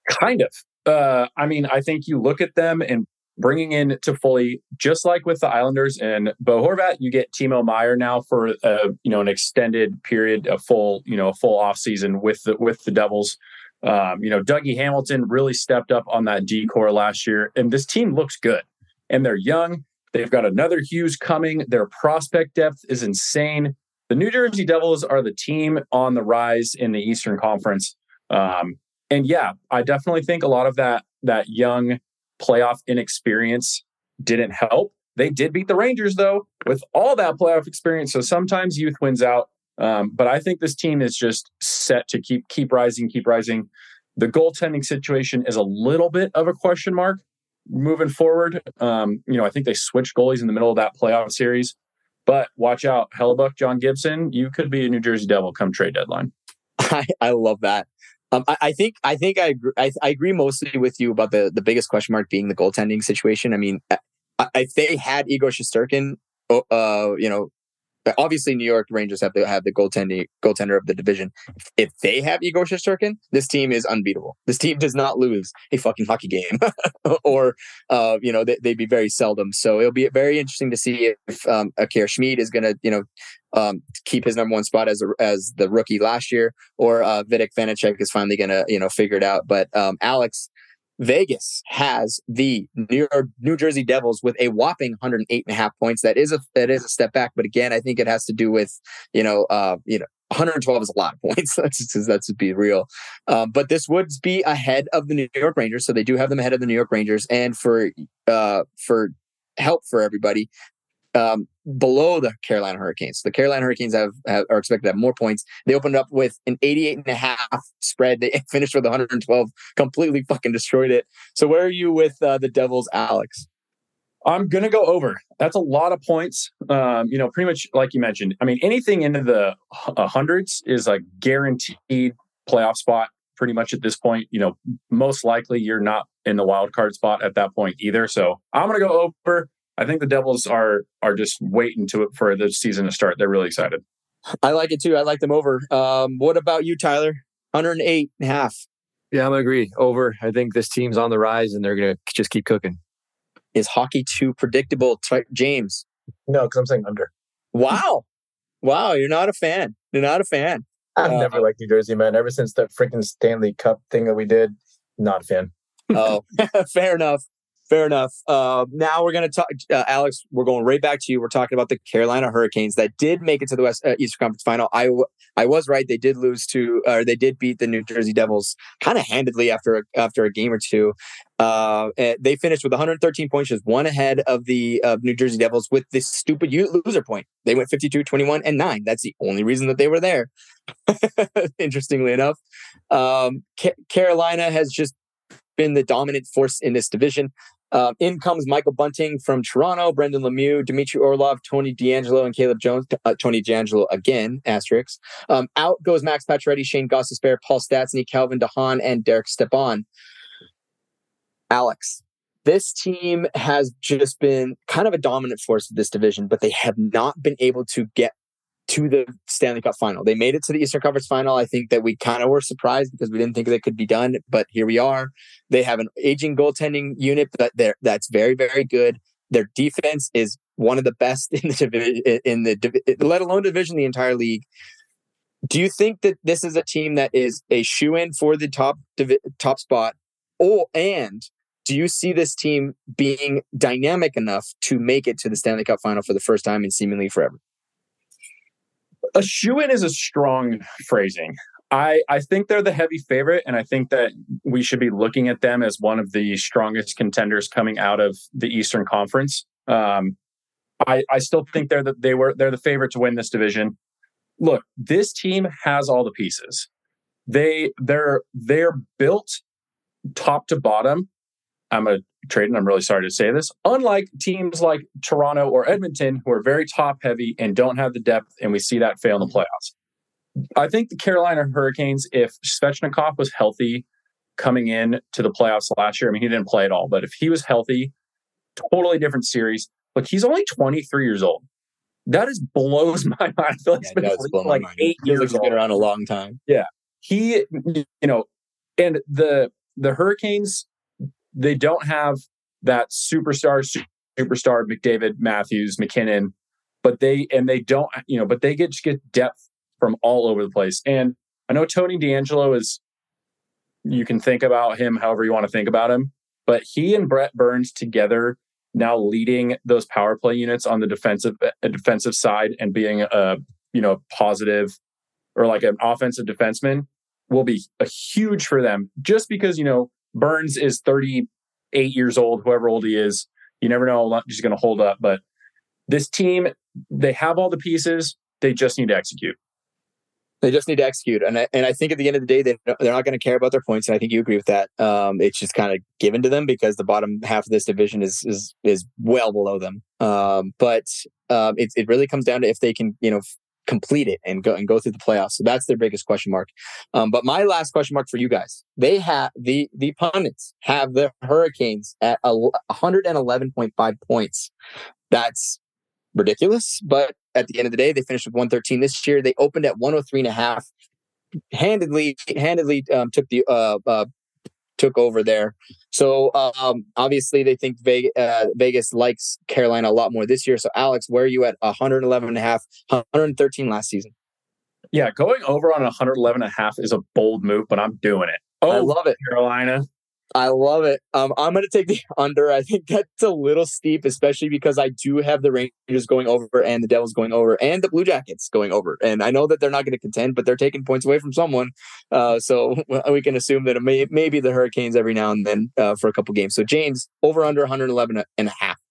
Kind of. Uh, I mean, I think you look at them and bringing in Toffoli, just like with the Islanders and Bo Horvat, you get Timo Meier now for a, uh, you know an extended period, a full you know a full off season with the with the Devils. Um, you know, Dougie Hamilton really stepped up on that D-core last year, and this team looks good. And they're young. They've got another Hughes coming. Their prospect depth is insane. The New Jersey Devils are the team on the rise in the Eastern Conference. Um, and yeah, I definitely think a lot of that that young playoff inexperience didn't help. They did beat the Rangers though with all that playoff experience. So sometimes youth wins out. Um, but I think this team is just set to keep keep rising, keep rising. The goaltending situation is a little bit of a question mark moving forward. Um, you know, I think they switched goalies in the middle of that playoff series. But watch out, Hellebuyck, John Gibson, you could be a New Jersey Devil come trade deadline. I, I love that. Um, I, I, think I think I agree, I, I, agree mostly with you about the the biggest question mark being the goaltending situation. I mean, if they had Igor Shesterkin, uh, you know, obviously New York Rangers have to have the goaltending goaltender of the division. If they have Igor Shesterkin, this team is unbeatable. This team does not lose a fucking hockey game, or uh, you know they, would be very seldom. So it'll be very interesting to see if um, Akira Schmid is going to you know um, keep his number one spot as a, as the rookie last year, or uh, Vitek Vanecek is finally going to you know figure it out. But um, Alex, Vegas has the New York, New Jersey Devils with a whopping 108 and a half points. That is a that is a step back, but again, I think it has to do with you know uh, you know 112 is a lot of points. that's just, that's to be real. Um, but this would be ahead of the New York Rangers, so they do have them ahead of the New York Rangers. And for uh, for help for everybody, um, below the Carolina Hurricanes. The Carolina Hurricanes have, have, are expected to have more points. They opened up with an 88 and a half spread. They finished with 112, completely fucking destroyed it. So where are you with uh, the Devils, Alex? I'm gonna go over. That's a lot of points. Um, you know, pretty much like you mentioned. I mean, anything into the uh, hundreds is a guaranteed playoff spot. Pretty much at this point, you know, most likely you're not in the wild card spot at that point either. So I'm gonna go over. I think the Devils are are just waiting to for the season to start. They're really excited. I like it too. I like them over. Um, what about you, Tyler? 108 and a half. Yeah, I'm gonna agree. Over. I think this team's on the rise and they're gonna just keep cooking. Is hockey too predictable, James? No, because I'm saying under. Wow. wow, you're not a fan. You're not a fan. I've uh, never liked New Jersey, man. Ever since that freaking Stanley Cup thing that we did, not a fan. oh, fair enough. Fair enough. Uh, now we're going to talk, uh, Alex. We're going right back to you. We're talking about the Carolina Hurricanes that did make it to the West uh, Eastern Conference Final. I, w- I was right. They did lose to, or they did beat the New Jersey Devils kind of handedly after a, after a game or two. Uh, they finished with 113 points, just one ahead of the New Jersey Devils with this stupid loser point. They went 52, 21, and nine. That's the only reason that they were there. Interestingly enough, um, Ca- Carolina has just been the dominant force in this division. Um, in comes Michael Bunting from Toronto, Brendan Lemieux, Dmitry Orlov, Tony DeAngelo, and Caleb Jones. Uh, Tony DeAngelo again, asterisk. Um, out goes Max Pacioretty, Shane Gostisbehere, Paul Stastny, Calvin DeHaan, and Derek Stepan. Alex, this team has just been kind of a dominant force of this division, but they have not been able to get to the Stanley Cup final. They made it to the Eastern Conference final. I think that we kind of were surprised because we didn't think that could be done, but here we are. They have an aging goaltending unit that that's very, very good. Their defense is one of the best in the division, in the let alone division, the entire league. Do you think that this is a team that is a shoe in for the top top spot? Oh, and do you see this team being dynamic enough to make it to the Stanley Cup final for the first time in seemingly forever? A shoe in is a strong phrasing. I, I think they're the heavy favorite, and I think that we should be looking at them as one of the strongest contenders coming out of the Eastern Conference. Um, I, I still think they're the, they were they're the favorite to win this division. Look, this team has all the pieces. They they're they're built top to bottom. I'm a Tradon, I'm really sorry to say this, unlike teams like Toronto or Edmonton, who are very top heavy and don't have the depth, and we see that fail in the playoffs. I think the Carolina Hurricanes, if Svechnikov was healthy coming in to the playoffs last year, I mean, he didn't play at all, but if he was healthy, totally different series. Look, he's only 23 years old. That is blows my mind. I feel like yeah, it's been like eight years. He's been around a long time. Yeah, he, you know, and the the Hurricanes they don't have that superstar superstar McDavid, Matthews, MacKinnon, but they and they don't you know, but they get get depth from all over the place. And I know Tony DeAngelo is you can think about him however you want to think about him, but he and Brent Burns together now leading those power play units on the defensive defensive side and being a you know positive or like an offensive defenseman will be a huge for them just because you know Burns is 38 years old, whoever old he is. You never know how he's going to hold up. But this team, they have all the pieces. They just need to execute. They just need to execute, and I, and I think at the end of the day, they they're not going to care about their points, and I think you agree with that. Um, it's just kind of given to them because the bottom half of this division is is is well below them. Um, but um, it it really comes down to if they can you know complete it and go and go through the playoffs. So that's their biggest question mark. Um, but my last question mark for you guys: they have the the pundits have the Hurricanes at one hundred and eleven point five points. That's ridiculous. But at the end of the day, they finished with one thirteen this year. They opened at one hundred oh three and a half. Handedly, handedly um, took the uh, uh, took over there. So um, obviously they think Vegas, uh, Vegas likes Carolina a lot more this year. So Alex, where are you at 111 and a half, 113 last season? Yeah, going over on 111 and a half is a bold move, but I'm doing it. Oh, I love it. Carolina. I love it. Um, I'm going to take the under. I think that's a little steep, especially because I do have the Rangers going over and the Devils going over and the Blue Jackets going over. And I know that they're not going to contend, but they're taking points away from someone. Uh, so we can assume that it may, maybe the Hurricanes every now and then uh, for a couple games. So James, over under 111 and a half.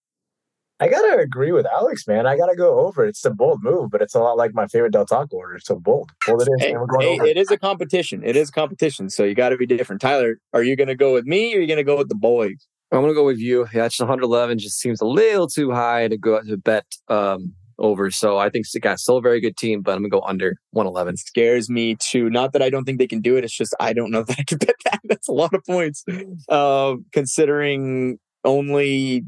I gotta agree with Alex, man. I gotta go over. It's a bold move, but it's a lot like my favorite Del Taco order. So bold, bold it is. Hey, hey, it is a competition. It is a competition. So you got to be different. Tyler, are you gonna go with me or are you gonna go with the boys? I'm gonna go with you. Yeah, it's 111 just seems a little too high to go to bet um, over. So I think yeah, still a very good team, but I'm gonna go under 111. It scares me too. Not that I don't think they can do it. It's just I don't know that I can bet that. That's a lot of points. Uh, considering only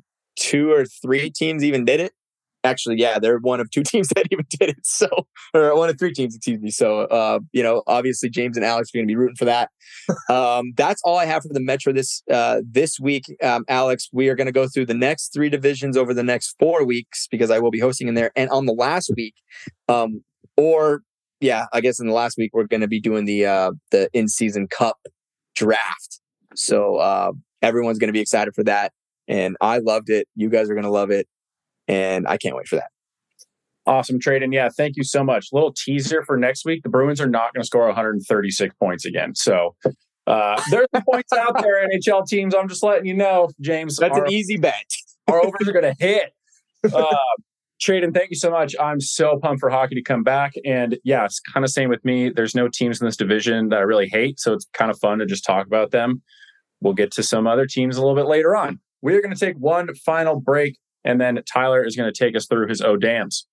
two or three teams even did it. Actually, yeah, they're one of two teams that even did it. So, or one of three teams, excuse me. So, uh, you know, obviously James and Alex are going to be rooting for that. um, that's all I have for the Metro this uh, this week. Um, Alex, we are going to go through the next three divisions over the next four weeks because I will be hosting in there. And on the last week, um, or yeah, I guess in the last week we're going to be doing the uh, the in season cup draft. So uh, everyone's going to be excited for that and I loved it. You guys are going to love it. And I can't wait for that. Awesome, Tradon. Yeah, thank you so much. Little teaser for next week. The Bruins are not going to score 136 points again. So uh, there's the points out there, NHL teams. I'm just letting you know, James. That's our, an easy bet. our overs are going to hit. Uh, Tradon, thank you so much. I'm so pumped for hockey to come back. And yeah, it's kind of same with me. There's no teams in this division that I really hate. So it's kind of fun to just talk about them. We'll get to some other teams a little bit later on we are going to take one final break, and then Tyler is going to take us through his O dams.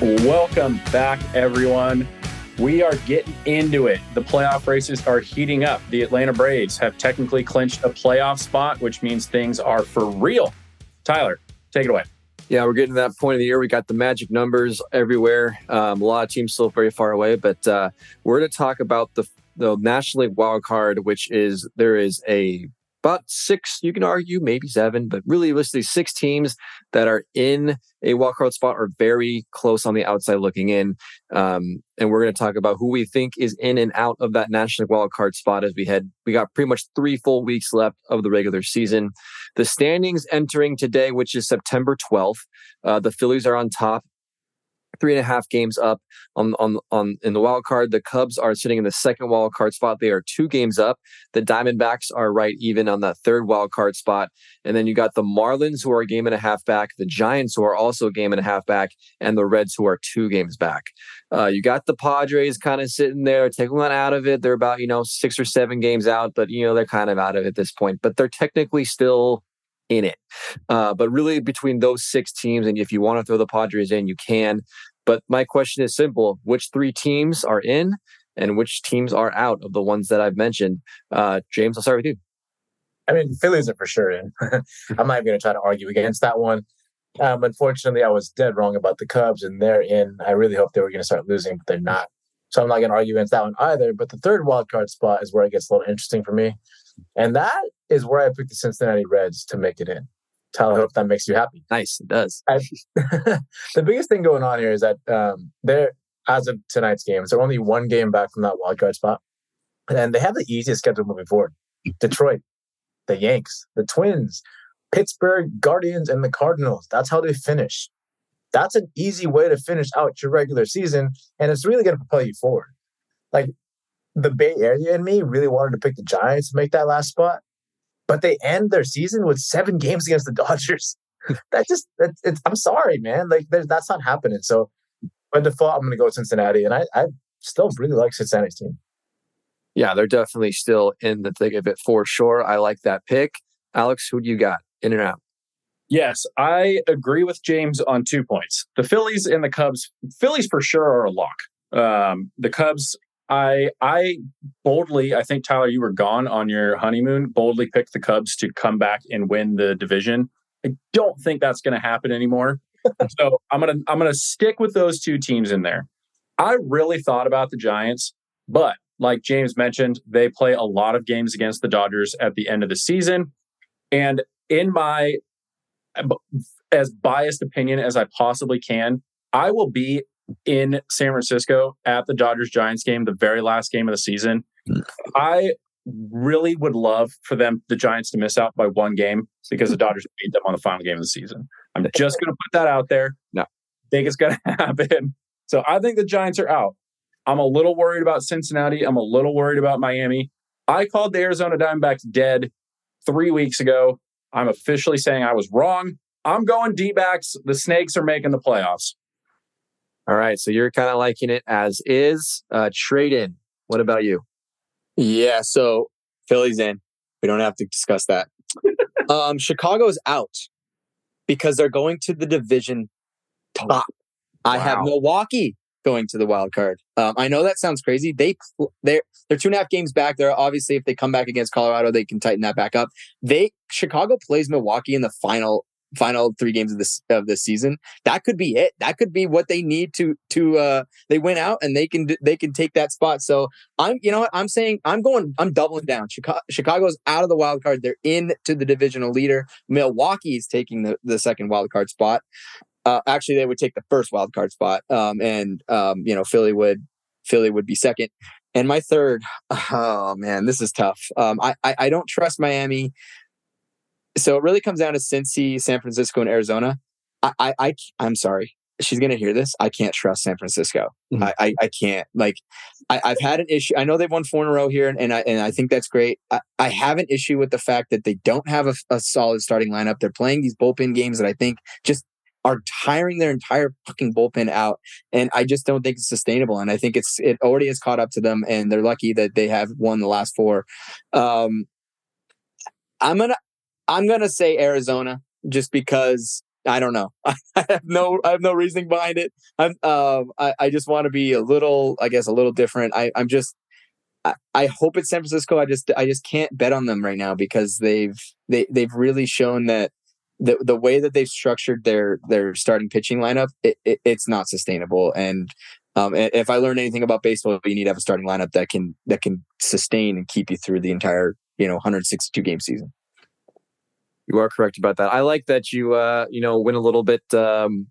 Welcome back, everyone. We are getting into it. The playoff races are heating up. The Atlanta Braves have technically clinched a playoff spot, which means things are for real. Tyler, take it away. Yeah, we're getting to that point of the year. We got the magic numbers everywhere. Um, a lot of teams still very far away, but uh, we're to talk about the the National League wild card, which is there is a about six, you can argue, maybe seven, but really realistically, six teams that are in a wildcard spot are very close on the outside looking in. Um, and we're going to talk about who we think is in and out of that National wildcard spot as we head. We got pretty much three full weeks left of the regular season. The standings entering today, which is September 12th, uh, the Phillies are on top three and a half games up on on on in the wild card. The Cubs are sitting in the second wild card spot. They are two games up. The Diamondbacks are right even on that third wild card spot. And then you got the Marlins who are a game and a half back, the Giants who are also a game and a half back, and the Reds who are two games back. Uh, you got the Padres kind of sitting there, taking one out of it. They're about you know six or seven games out, but you know they're kind of out of it at this point. But they're technically still in it. Uh, but really, between those six teams, and if you want to throw the Padres in, you can. But my question is simple which three teams are in and which teams are out of the ones that I've mentioned? Uh, James, I'll start with you. I mean, Phillies are for sure in. I'm not even going to try to argue against that one. Um, unfortunately, I was dead wrong about the Cubs, and they're in. I really hope they were going to start losing, but they're not. So I'm not going to argue against that one either. But the third wild card spot is where it gets a little interesting for me, and that is where I picked the Cincinnati Reds to make it in. Tyler, I hope that makes you happy. Nice, it does. I, the biggest thing going on here is that um, they're as of tonight's games, they're only one game back from that wild card spot, and they have the easiest schedule moving forward: Detroit, the Yanks, the Twins, Pittsburgh, Guardians, and the Cardinals. That's how they finish. That's an easy way to finish out your regular season, and it's really going to propel you forward. Like the Bay Area and me really wanted to pick the Giants to make that last spot, but they end their season with seven games against the Dodgers. that just, that, it's, I'm sorry, man. Like that's not happening. So by default, I'm going to go with Cincinnati, and I, I still really like Cincinnati's team. Yeah, they're definitely still in the thick of it for sure. I like that pick. Alex, who do you got in and out? Yes, I agree with James on two points. The Phillies and the Cubs, Phillies for sure are a lock. Um, the Cubs, I I boldly, I think Tyler, you were gone on your honeymoon. Boldly picked the Cubs to come back and win the division. I don't think that's going to happen anymore. so I'm gonna I'm gonna stick with those two teams in there. I really thought about the Giants, but like James mentioned, they play a lot of games against the Dodgers at the end of the season. And in my uh, as biased opinion as I possibly can, I will be in San Francisco at the Dodgers Giants game, the very last game of the season. I really would love for them, the Giants, to miss out by one game because the Dodgers beat them on the final game of the season. I'm just going to put that out there. No, think it's going to happen. So I think the Giants are out. I'm a little worried about Cincinnati. I'm a little worried about Miami. I called the Arizona Diamondbacks dead three weeks ago. I'm officially saying I was wrong. I'm going D backs. The Snakes are making the playoffs. All right. So you're kind of liking it as is. Uh, Tradon. What about you? Yeah. So Philly's in. We don't have to discuss that. um, Chicago's out because they're going to the division top. Wow. I have Milwaukee going to the wild card. Um, I know that sounds crazy. They they're they're two and a half games back. They're obviously if they come back against Colorado, they can tighten that back up. They Chicago plays Milwaukee in the final final three games of this of this season. That could be it. That could be what they need to to uh they win out and they can they can take that spot. So I'm you know what I'm saying I'm going I'm doubling down. Chicago Chicago's out of the wild card. They're in to the divisional leader. Milwaukee is taking the the second wild card spot. Uh, actually, they would take the first wild card spot, um, and um, you know Philly would Philly would be second. And my third, oh man, this is tough. Um, I, I, I don't trust Miami so it really comes down to Cincy, San Francisco, and Arizona. I, I, I I'm sorry. She's gonna hear this. I can't trust San Francisco. Mm-hmm. I, I, I, can't. Like, I, have had an issue. I know they've won four in a row here, and, and I and I think that's great. I, I have an issue with the fact that they don't have a, a solid starting lineup. They're playing these bullpen games that I think just are tiring their entire fucking bullpen out, and I just don't think it's sustainable. And I think it's it already has caught up to them, and they're lucky that they have won the last four. Um, I'm gonna I'm gonna say Arizona just because I don't know. I have no I have no reasoning behind it. I'm um I, I just want to be a little I guess a little different. I I'm just I, I hope it's San Francisco. I just I just can't bet on them right now because they've they they've really shown that the the way that they've structured their their starting pitching lineup it, it, it's not sustainable and um, if I learn anything about baseball, you need to have a starting lineup that can that can sustain and keep you through the entire you know 162 game season. You are correct about that. I like that you uh you know went a little bit um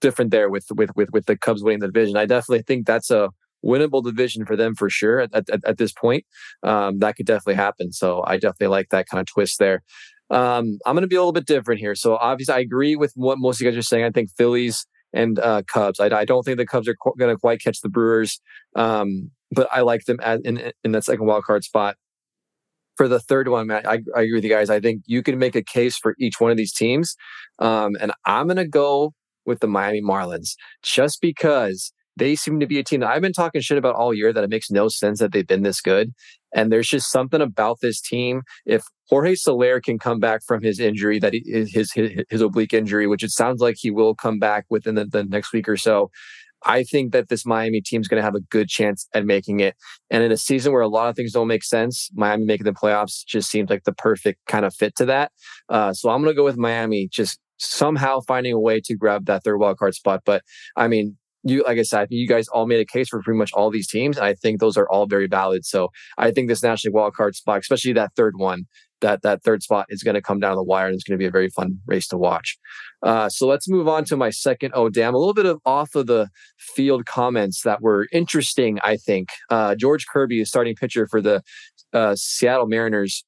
different there with with with with the Cubs winning the division. I definitely think that's a winnable division for them for sure at, at, at this point. Um, that could definitely happen. So I definitely like that kind of twist there. Um, I'm going to be a little bit different here. So obviously, I agree with what most of you guys are saying. I think Phillies and uh, Cubs. I, I, don't think the Cubs are qu- going to quite catch the Brewers, um, but I like them as, in in that second wild card spot. For the third one, Matt, I, I agree with you guys. I think you can make a case for each one of these teams, um, and I'm going to go with the Miami Marlins just because they seem to be a team that I've been talking shit about all year that it makes no sense that they've been this good. And there's just something about this team. If Jorge Soler can come back from his injury, that his, his, his oblique injury, which it sounds like he will come back within the, the next week or so, I think that this Miami team is going to have a good chance at making it. And in a season where a lot of things don't make sense, Miami making the playoffs just seems like the perfect kind of fit to that. Uh, so I'm going to go with Miami, just somehow finding a way to grab that third wild card spot. But I mean, you like I said, you guys all made a case for pretty much all these teams. and I think those are all very valid. So I think this National Wild Card spot, especially that third one, that that third spot is going to come down the wire, and it's going to be a very fun race to watch. Uh, so let's move on to my second. Oh damn! A little bit of off of the field comments that were interesting. I think uh, George Kirby is starting pitcher for the uh, Seattle Mariners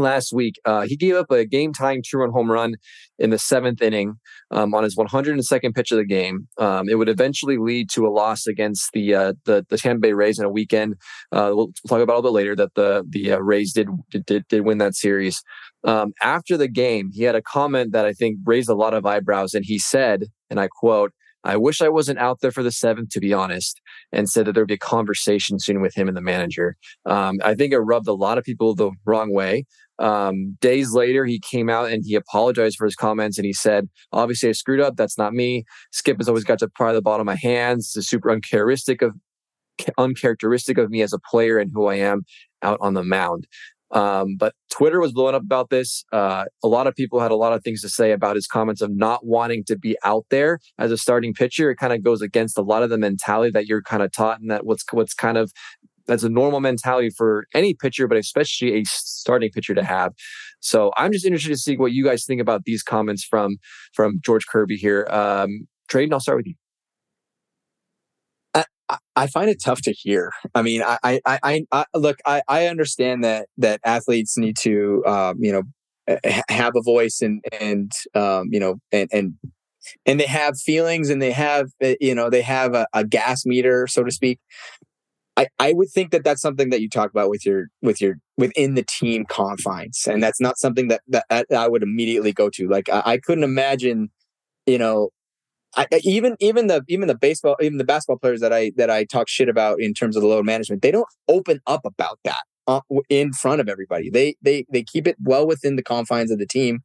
last week. Uh, he gave up a game tying two run home run in the seventh inning um, on his 102nd pitch of the game. Um, it would eventually lead to a loss against the uh, the, the Tampa Bay Rays in a weekend. Uh, we'll talk about a little bit later that the the uh, Rays did, did did win that series. Um, after the game, he had a comment that I think raised a lot of eyebrows, and he said, and I quote. I wish I wasn't out there for the seventh, to be honest, and said that there'd be a conversation soon with him and the manager. Um, I think it rubbed a lot of people the wrong way. Um, days later, he came out and he apologized for his comments and he said, Obviously, I screwed up. That's not me. Skip has always got to pry the bottom of my hands. It's super uncharacteristic of uncharacteristic of me as a player and who I am out on the mound. Um, but Twitter was blowing up about this. Uh, a lot of people had a lot of things to say about his comments of not wanting to be out there as a starting pitcher. It kind of goes against a lot of the mentality that you're kind of taught, and that what's what's kind of that's a normal mentality for any pitcher, but especially a starting pitcher to have. So I'm just interested to see what you guys think about these comments from from George Kirby here. Um, I'll start with you. I, find it tough to hear. I mean, I, I, I, I look, I, I understand that that athletes need to, um, you know, have a voice and and um, you know and and and they have feelings and they have eh, you know they have a, a gas meter so to speak I, I would think that that's something that you talk about with your with your within the team confines, and that's not something that that, I would immediately go to. Like I, I couldn't imagine, you know, I, even even the even the baseball even the basketball players that I that I talk shit about in terms of the load management, they don't open up about that uh, in front of everybody. They they they keep it well within the confines of the team,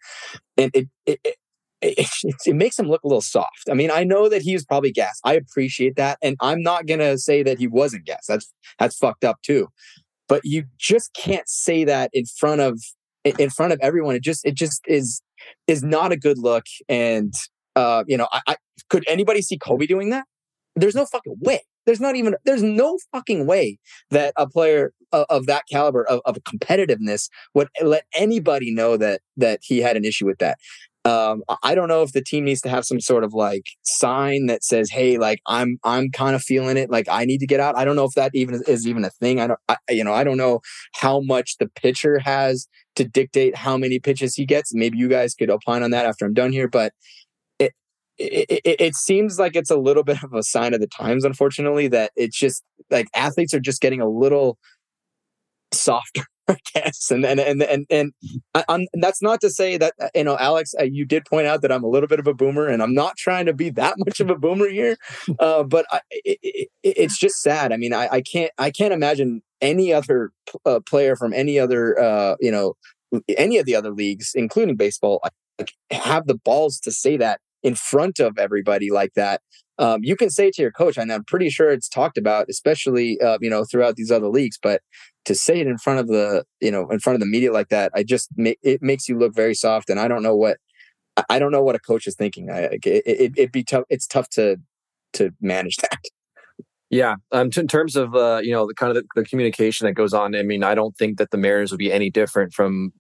and it, it, it it, it, makes him look a little soft. I mean, I know that he's probably gas. I appreciate that, and I'm not gonna say that he wasn't gas. That's that's fucked up too. But you just can't say that in front of in front of everyone. It just it just is is not a good look. And uh, you know, I could anybody see Kobe doing that? There's no fucking way. There's not even there's no fucking way that a player of, of that caliber of, of competitiveness would let anybody know that that he had an issue with that. Um, I don't know if the team needs to have some sort of like sign that says, "Hey, like I'm I'm kind of feeling it. Like I need to get out." I don't know if that even is, is even a thing. I don't, I, you know, I don't know how much the pitcher has to dictate how many pitches he gets. Maybe you guys could opine on that after I'm done here, but it, it, it, seems like it's a little bit of a sign of the times, unfortunately, that it's just like athletes are just getting a little softer I guess. And and and and and, and that's not to say that uh, you know, Alex, uh, you did point out that I'm a little bit of a boomer, and I'm not trying to be that much of a boomer here. Uh, but I, it, it, it's just sad. I mean, I, I, can't I can't imagine any other uh, player from any other uh, you know any of the other leagues, including baseball, like, have the balls to say that in front of everybody like that. Um, you can say to your coach, and I'm pretty sure it's talked about, especially uh, you know throughout these other leagues. But to say it in front of the you know in front of the media like that, I just it makes you look very soft, and I don't know what I don't know what a coach is thinking. I, it, it would be tough. It's tough to to manage that. Yeah, um, t- in terms of uh, you know the kind of the, the, communication that goes on, I mean, I don't think that the Mariners would be any different from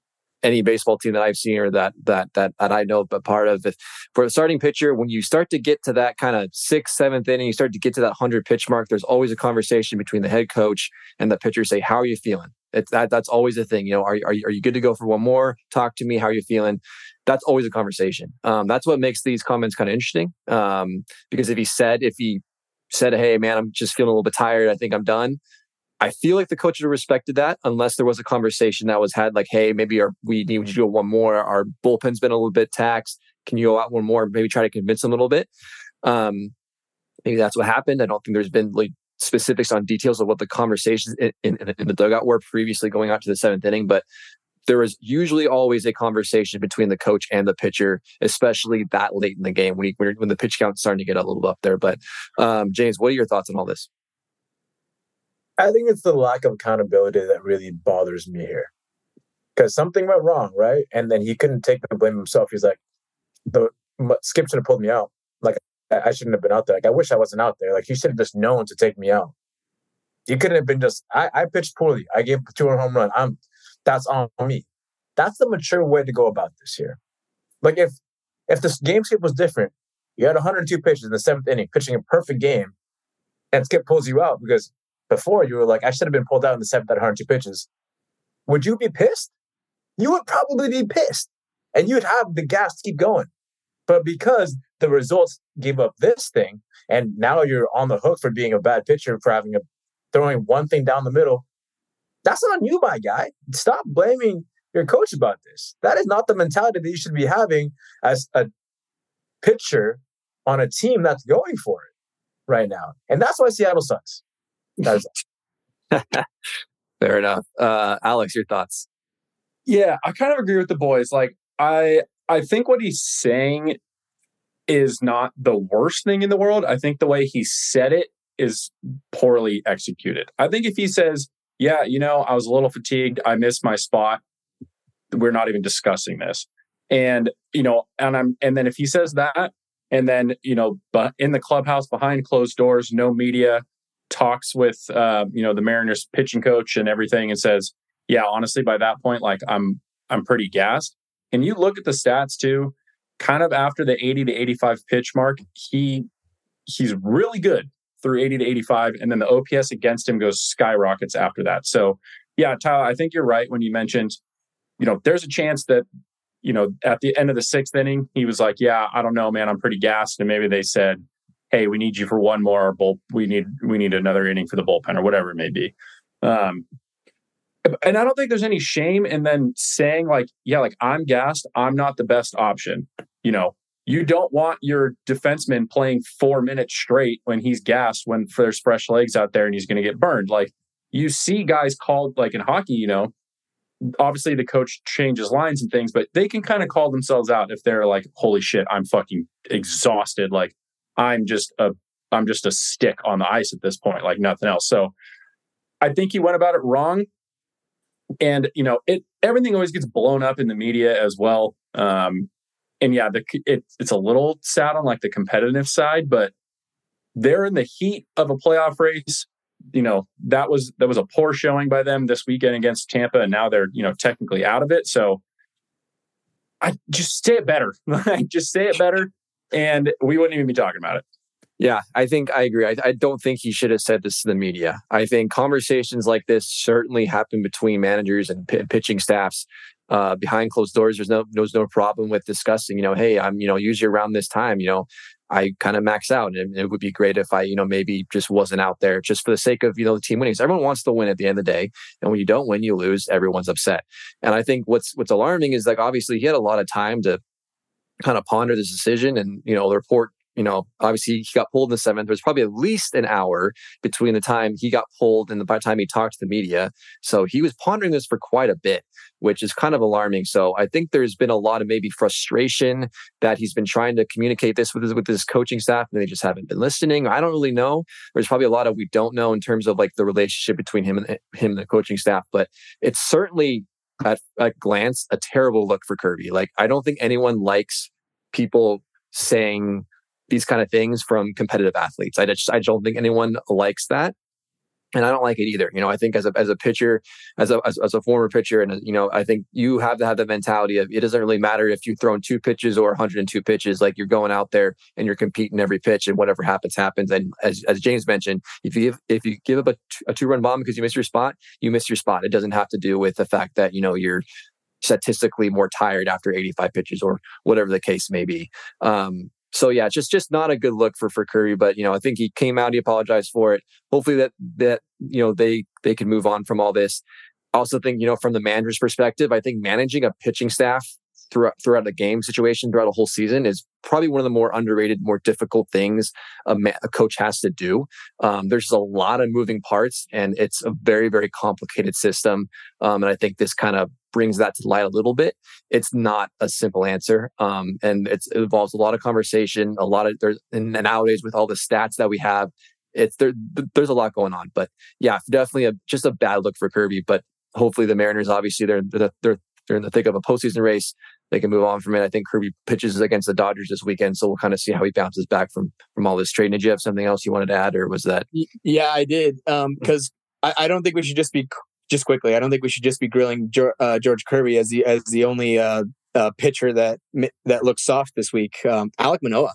any baseball team that I've seen or that that that that I know but part of. If for a starting pitcher, when you start to get to that kind of sixth, seventh inning, you start to get to that hundred pitch mark. There's always a conversation between the head coach and the pitcher. Say, "How are you feeling?" That that's always a thing. You know, are are you, are you good to go for one more? Talk to me. How are you feeling? That's always a conversation. Um, that's what makes these comments kind of interesting. Um, because if he said if he said, "Hey, man, I'm just feeling a little bit tired. I think I'm done," I feel like the coach would have respected that unless there was a conversation that was had like, hey, maybe our, we need to go one more. Our bullpen's been a little bit taxed. Can you go out one more? Maybe try to convince them a little bit. Um, maybe that's what happened. I don't think there's been like specifics on details of what the conversations in, in, in the dugout were previously going out to the seventh inning, but there was usually always a conversation between the coach and the pitcher, especially that late in the game when, he, when the pitch count's starting to get a little up there. But um, James, what are your thoughts on all this? I think it's the lack of accountability that really bothers me here. Because something went wrong, right? And then he couldn't take the blame himself. He's like, the Skip should have pulled me out. Like I shouldn't have been out there. Like I wish I wasn't out there. Like he should have just known to take me out. He couldn't have been just. I, I pitched poorly. I gave two run home run. I'm. That's on me. That's the mature way to go about this here. Like if if this game script was different, you had 102 pitches in the seventh inning, pitching a perfect game, and Skip pulls you out because before you were like, I should have been pulled out in the seventh at 102 pitches. Would you be pissed? You would probably be pissed and you'd have the gas to keep going. But because the results gave up this thing, and now you're on the hook for being a bad pitcher for having a throwing one thing down the middle, that's on you, my guy. Stop blaming your coach about this. That is not the mentality that you should be having as a pitcher on a team that's going for it right now. And that's why Seattle sucks. Fair enough. Uh, Alex, your thoughts? Yeah, I kind of agree with the boys. Like, I I think what he's saying is not the worst thing in the world. I think the way he said it is poorly executed. I think if he says, "Yeah, you know, I was a little fatigued. I missed my spot," we're not even discussing this. And you know, and I'm, and then if he says that, and then you know, but in the clubhouse behind closed doors, no media, talks with uh, you know the Mariners pitching coach and everything, and says, "Yeah, honestly, by that point, like I'm I'm pretty gassed." And you look at the stats too, kind of after the 80 to 85 pitch mark, he he's really good through 80 to 85, and then the OPS against him goes skyrockets after that. So, yeah, Tyler, I think you're right when you mentioned, you know, there's a chance that you know, at the end of the sixth inning, he was like, "Yeah, I don't know, man, I'm pretty gassed," and maybe they said, hey, we need you for one more bull. We need we need another inning for the bullpen or whatever it may be. Um, and I don't think there's any shame in then saying like, yeah, like I'm gassed. I'm not the best option. You know, you don't want your defenseman playing four minutes straight when he's gassed when there's fresh legs out there and he's going to get burned. Like you see guys called like in hockey, you know, obviously the coach changes lines and things, but they can kind of call themselves out if they're like, holy shit, I'm fucking exhausted. Like I'm just a I'm just a stick on the ice at this point, like nothing else. So I think he went about it wrong. And you know, it everything always gets blown up in the media as well. Um, and yeah, the it, it's a little sad on like the competitive side, but they're in the heat of a playoff race. You know, that was that was a poor showing by them this weekend against Tampa, and now they're you know technically out of it. So I just say it better. just say it better and we wouldn't even be talking about it. Yeah, I think I agree. I, I, don't think he should have said this to the media. I think conversations like this certainly happen between managers and p- pitching staffs uh, behind closed doors. There's no there's no problem with discussing. You know, hey, I'm you know usually around this time. You know, I kind of max out. And it would be great if I, you know, maybe just wasn't out there just for the sake of, you know, the team winning. So everyone wants to win at the end of the day. And when you don't win, you lose, everyone's upset. And I think what's what's alarming is like obviously he had a lot of time to kind of ponder this decision. And, you know, the report you know, obviously he got pulled in the seventh. There's probably at least an hour between the time he got pulled and the by the time he talked to the media. So he was pondering this for quite a bit, which is kind of alarming. So I think there's been a lot of maybe frustration that he's been trying to communicate this with his, with his coaching staff and they just haven't been listening. I don't really know. There's probably a lot of we don't know in terms of like the relationship between him and him and the coaching staff, but it's certainly at, a glance a terrible look for Kirby. Like I don't think anyone likes people saying these kind of things from competitive athletes. I just I don't think anyone likes that. And I don't like it either. You know, I think as a as a pitcher, as a as, as a former pitcher, and you know, I think you have to have the mentality of it doesn't really matter if you've thrown two pitches or 102 pitches. Like you're going out there and you're competing every pitch, and whatever happens, happens. And as as James mentioned, if you give if you give up a, a two run bomb because you miss your spot, you miss your spot. It doesn't have to do with the fact that you know you're statistically more tired after 85 pitches or whatever the case may be. Um, so yeah, just just not a good look for for Kirby. But you know, I think he came out, he apologized for it. Hopefully that that you know they they can move on from all this. Also think you know from the manager's perspective, I think managing a pitching staff throughout throughout a game situation throughout a whole season is probably one of the more underrated, more difficult things a, ma- a coach has to do. Um, there's a lot of moving parts, and it's a very very complicated system. Um, and I think this kind of brings that to light a little bit. It's not a simple answer, um, and it involves a lot of conversation, a lot of there's and nowadays with all the stats that we have, it's there. There's a lot going on, but yeah, definitely a just a bad look for Kirby. But hopefully the Mariners, obviously they're they're in the thick of a postseason race. They can move on from it. I think Kirby pitches against the Dodgers this weekend, so we'll kind of see how he bounces back from from all this trade. Did you have something else you wanted to add, or was that? Yeah, I did. Because um, I, I don't think we should just be just quickly, I don't think we should just be grilling uh, George Kirby as the as the only uh, uh, pitcher that that looks soft this week. Um, Alek Manoah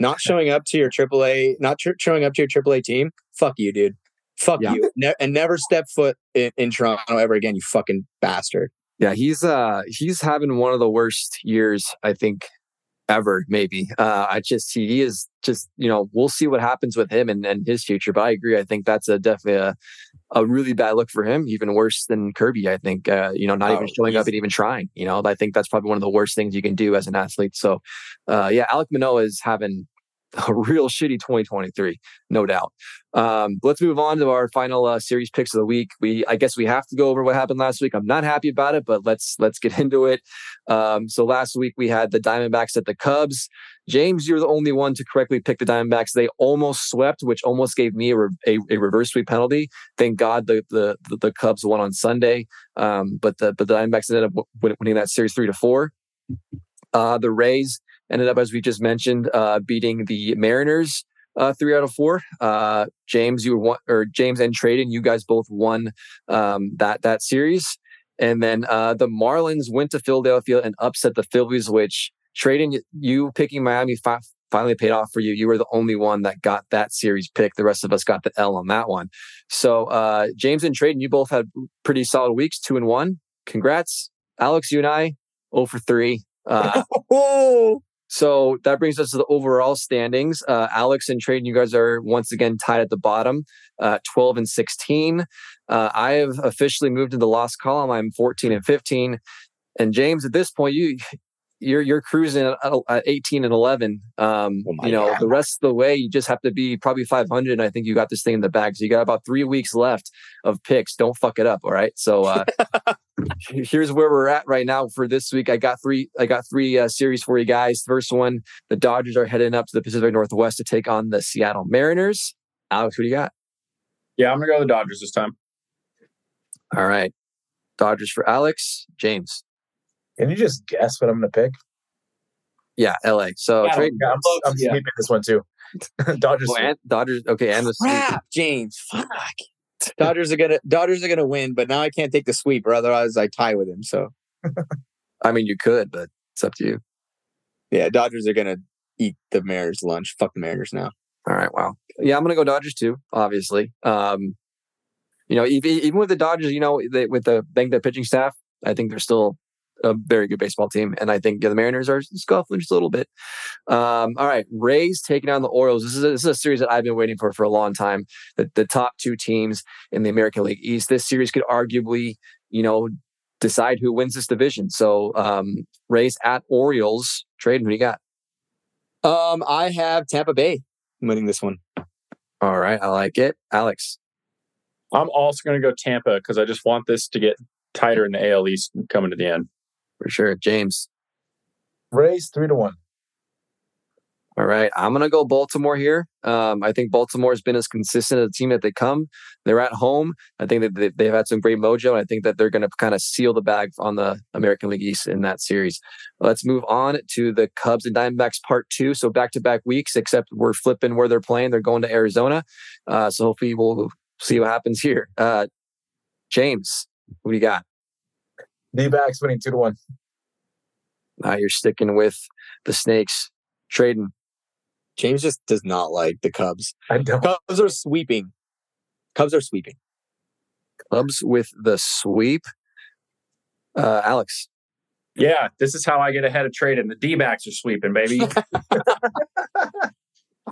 not showing up to your AAA, not tr- showing up to your AAA team. Fuck you, dude. Fuck yeah. you, ne- and never step foot in, in Toronto ever again. You fucking bastard. Yeah, he's uh he's having one of the worst years I think ever, maybe. Uh, I just he is just you know we'll see what happens with him and, and his future. But I agree. I think that's a definitely a, a really bad look for him, even worse than Kirby. I think uh, you know not oh, even showing up and even trying. You know, I think that's probably one of the worst things you can do as an athlete. So, uh, yeah, Alek Manoah is having a real shitty 2023, no doubt. Um, let's move on to our final uh, series picks of the week. We, I guess, we have to go over what happened last week. I'm not happy about it, but let's let's get into it. Um, so last week we had the Diamondbacks at the Cubs. James, you're the only one to correctly pick the Diamondbacks. They almost swept, which almost gave me a, a, a reverse sweep penalty. Thank God the the the, Cubs won on Sunday, um, but the but the Diamondbacks ended up winning that series three to four. Uh, the Rays ended up, as we just mentioned, uh, beating the Mariners uh, three out of four. Uh, James, you were one, or James and Tradon, you guys both won um, that that series. And then uh, the Marlins went to Philadelphia and upset the Phillies, which Tradon, you picking Miami fi- finally paid off for you. You were the only one that got that series pick. The rest of us got the L on that one. So uh, James and Tradon, you both had pretty solid weeks, two and one. Congrats, Alex. You and I, 0 for three. Uh, So that brings us to the overall standings. Uh, Alex and Tradon, you guys are once again tied at the bottom, uh, 12 and 16. Uh, I have officially moved to the lost column. I'm 14 and 15. And James, at this point, you you're you're cruising at, at 18 and 11. Um, oh you know, God. the rest of the way, you just have to be probably 500. And I think you got this thing in the bag. So you got about three weeks left of picks. Don't fuck it up. All right. So uh, here's where we're at right now for this week. I got three. I got three uh, series for you guys. First one, the Dodgers are heading up to the Pacific Northwest to take on the Seattle Mariners. Alex, who do you got? Yeah, I'm gonna go the Dodgers this time. All right, Dodgers for Alex. James. Can you just guess what I'm going to pick? Yeah, LA. So yeah, trade, yeah, I'm, I'm yeah. sleeping this one too. Dodgers. Oh, and, Dodgers. Okay, and the crap, James. Fuck. Dodgers are gonna Dodgers are gonna win, but now I can't take the sweep, or otherwise I tie with him. So, I mean, you could, but it's up to you. Yeah, Dodgers are gonna eat the Mariners lunch. Fuck the Mariners now. All right. Wow. Yeah, I'm gonna go Dodgers too. Obviously. Um, you know, even, even with the Dodgers, you know, they, with the bank the pitching staff, I think they're still a very good baseball team, and I think yeah, the Mariners are scuffling just a little bit. Um, all right, Rays taking on the Orioles. This is a, this is a series that I've been waiting for for a long time. The the top two teams in the American League East. This series could arguably, you know, decide who wins this division. So um, Rays at Orioles. Trade. Who do you got? Um, I have Tampa Bay winning this one. All right, I like it, Alex. I'm also going to go Tampa because I just want this to get tighter in the AL East coming to the end. For sure, James. Rays three to one. All right, I'm gonna go Baltimore here. Um, I think Baltimore has been as consistent as a team that they come. They're at home. I think that they've had some great mojo, and I think that they're going to kind of seal the bag on the American League East in that series. Let's move on to the Cubs and Diamondbacks Part Two. So back to back weeks, except we're flipping where they're playing. They're going to Arizona. Uh, so hopefully we'll see what happens here. Uh, James, what do you got? D backs winning two to one. Now you're sticking with the Snakes. Tradon. James just does not like the Cubs. I don't. Cubs are sweeping. Cubs are sweeping. Cubs with the sweep. Uh, Alex. Yeah, this is how I get ahead of Tradon. The D backs are sweeping, baby.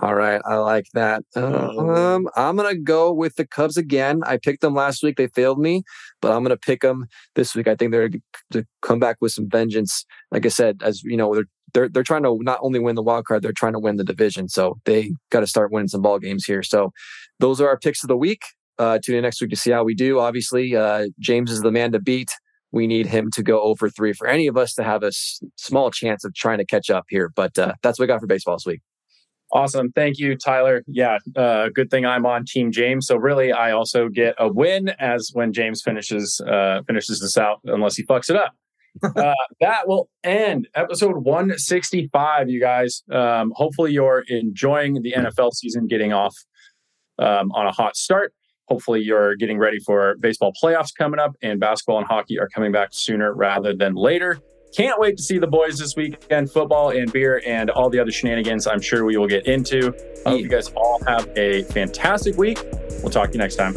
All right, I like that. Um, I'm gonna go with the Cubs again. I picked them last week; they failed me, but I'm gonna pick them this week. I think they're to come back with some vengeance. Like I said, as you know, they're they're they're trying to not only win the wild card, they're trying to win the division. So they got to start winning some ball games here. So those are our picks of the week. Uh, tune in next week to see how we do. Obviously, uh, James is the man to beat. We need him to go over three for any of us to have a s- small chance of trying to catch up here. But uh, that's what we got for baseball this week. Awesome. Thank you, Tyler. Yeah, uh, good thing I'm on Team James. So really, I also get a win as when James finishes uh, finishes this out, unless he fucks it up. uh, that will end episode 165, you guys. Um, hopefully, you're enjoying the NFL season, getting off um, on a hot start. Hopefully, you're getting ready for baseball playoffs coming up, and basketball and hockey are coming back sooner rather than later. Can't wait to see the boys this weekend, football and beer and all the other shenanigans I'm sure we will get into. I hope you guys all have a fantastic week. We'll talk to you next time.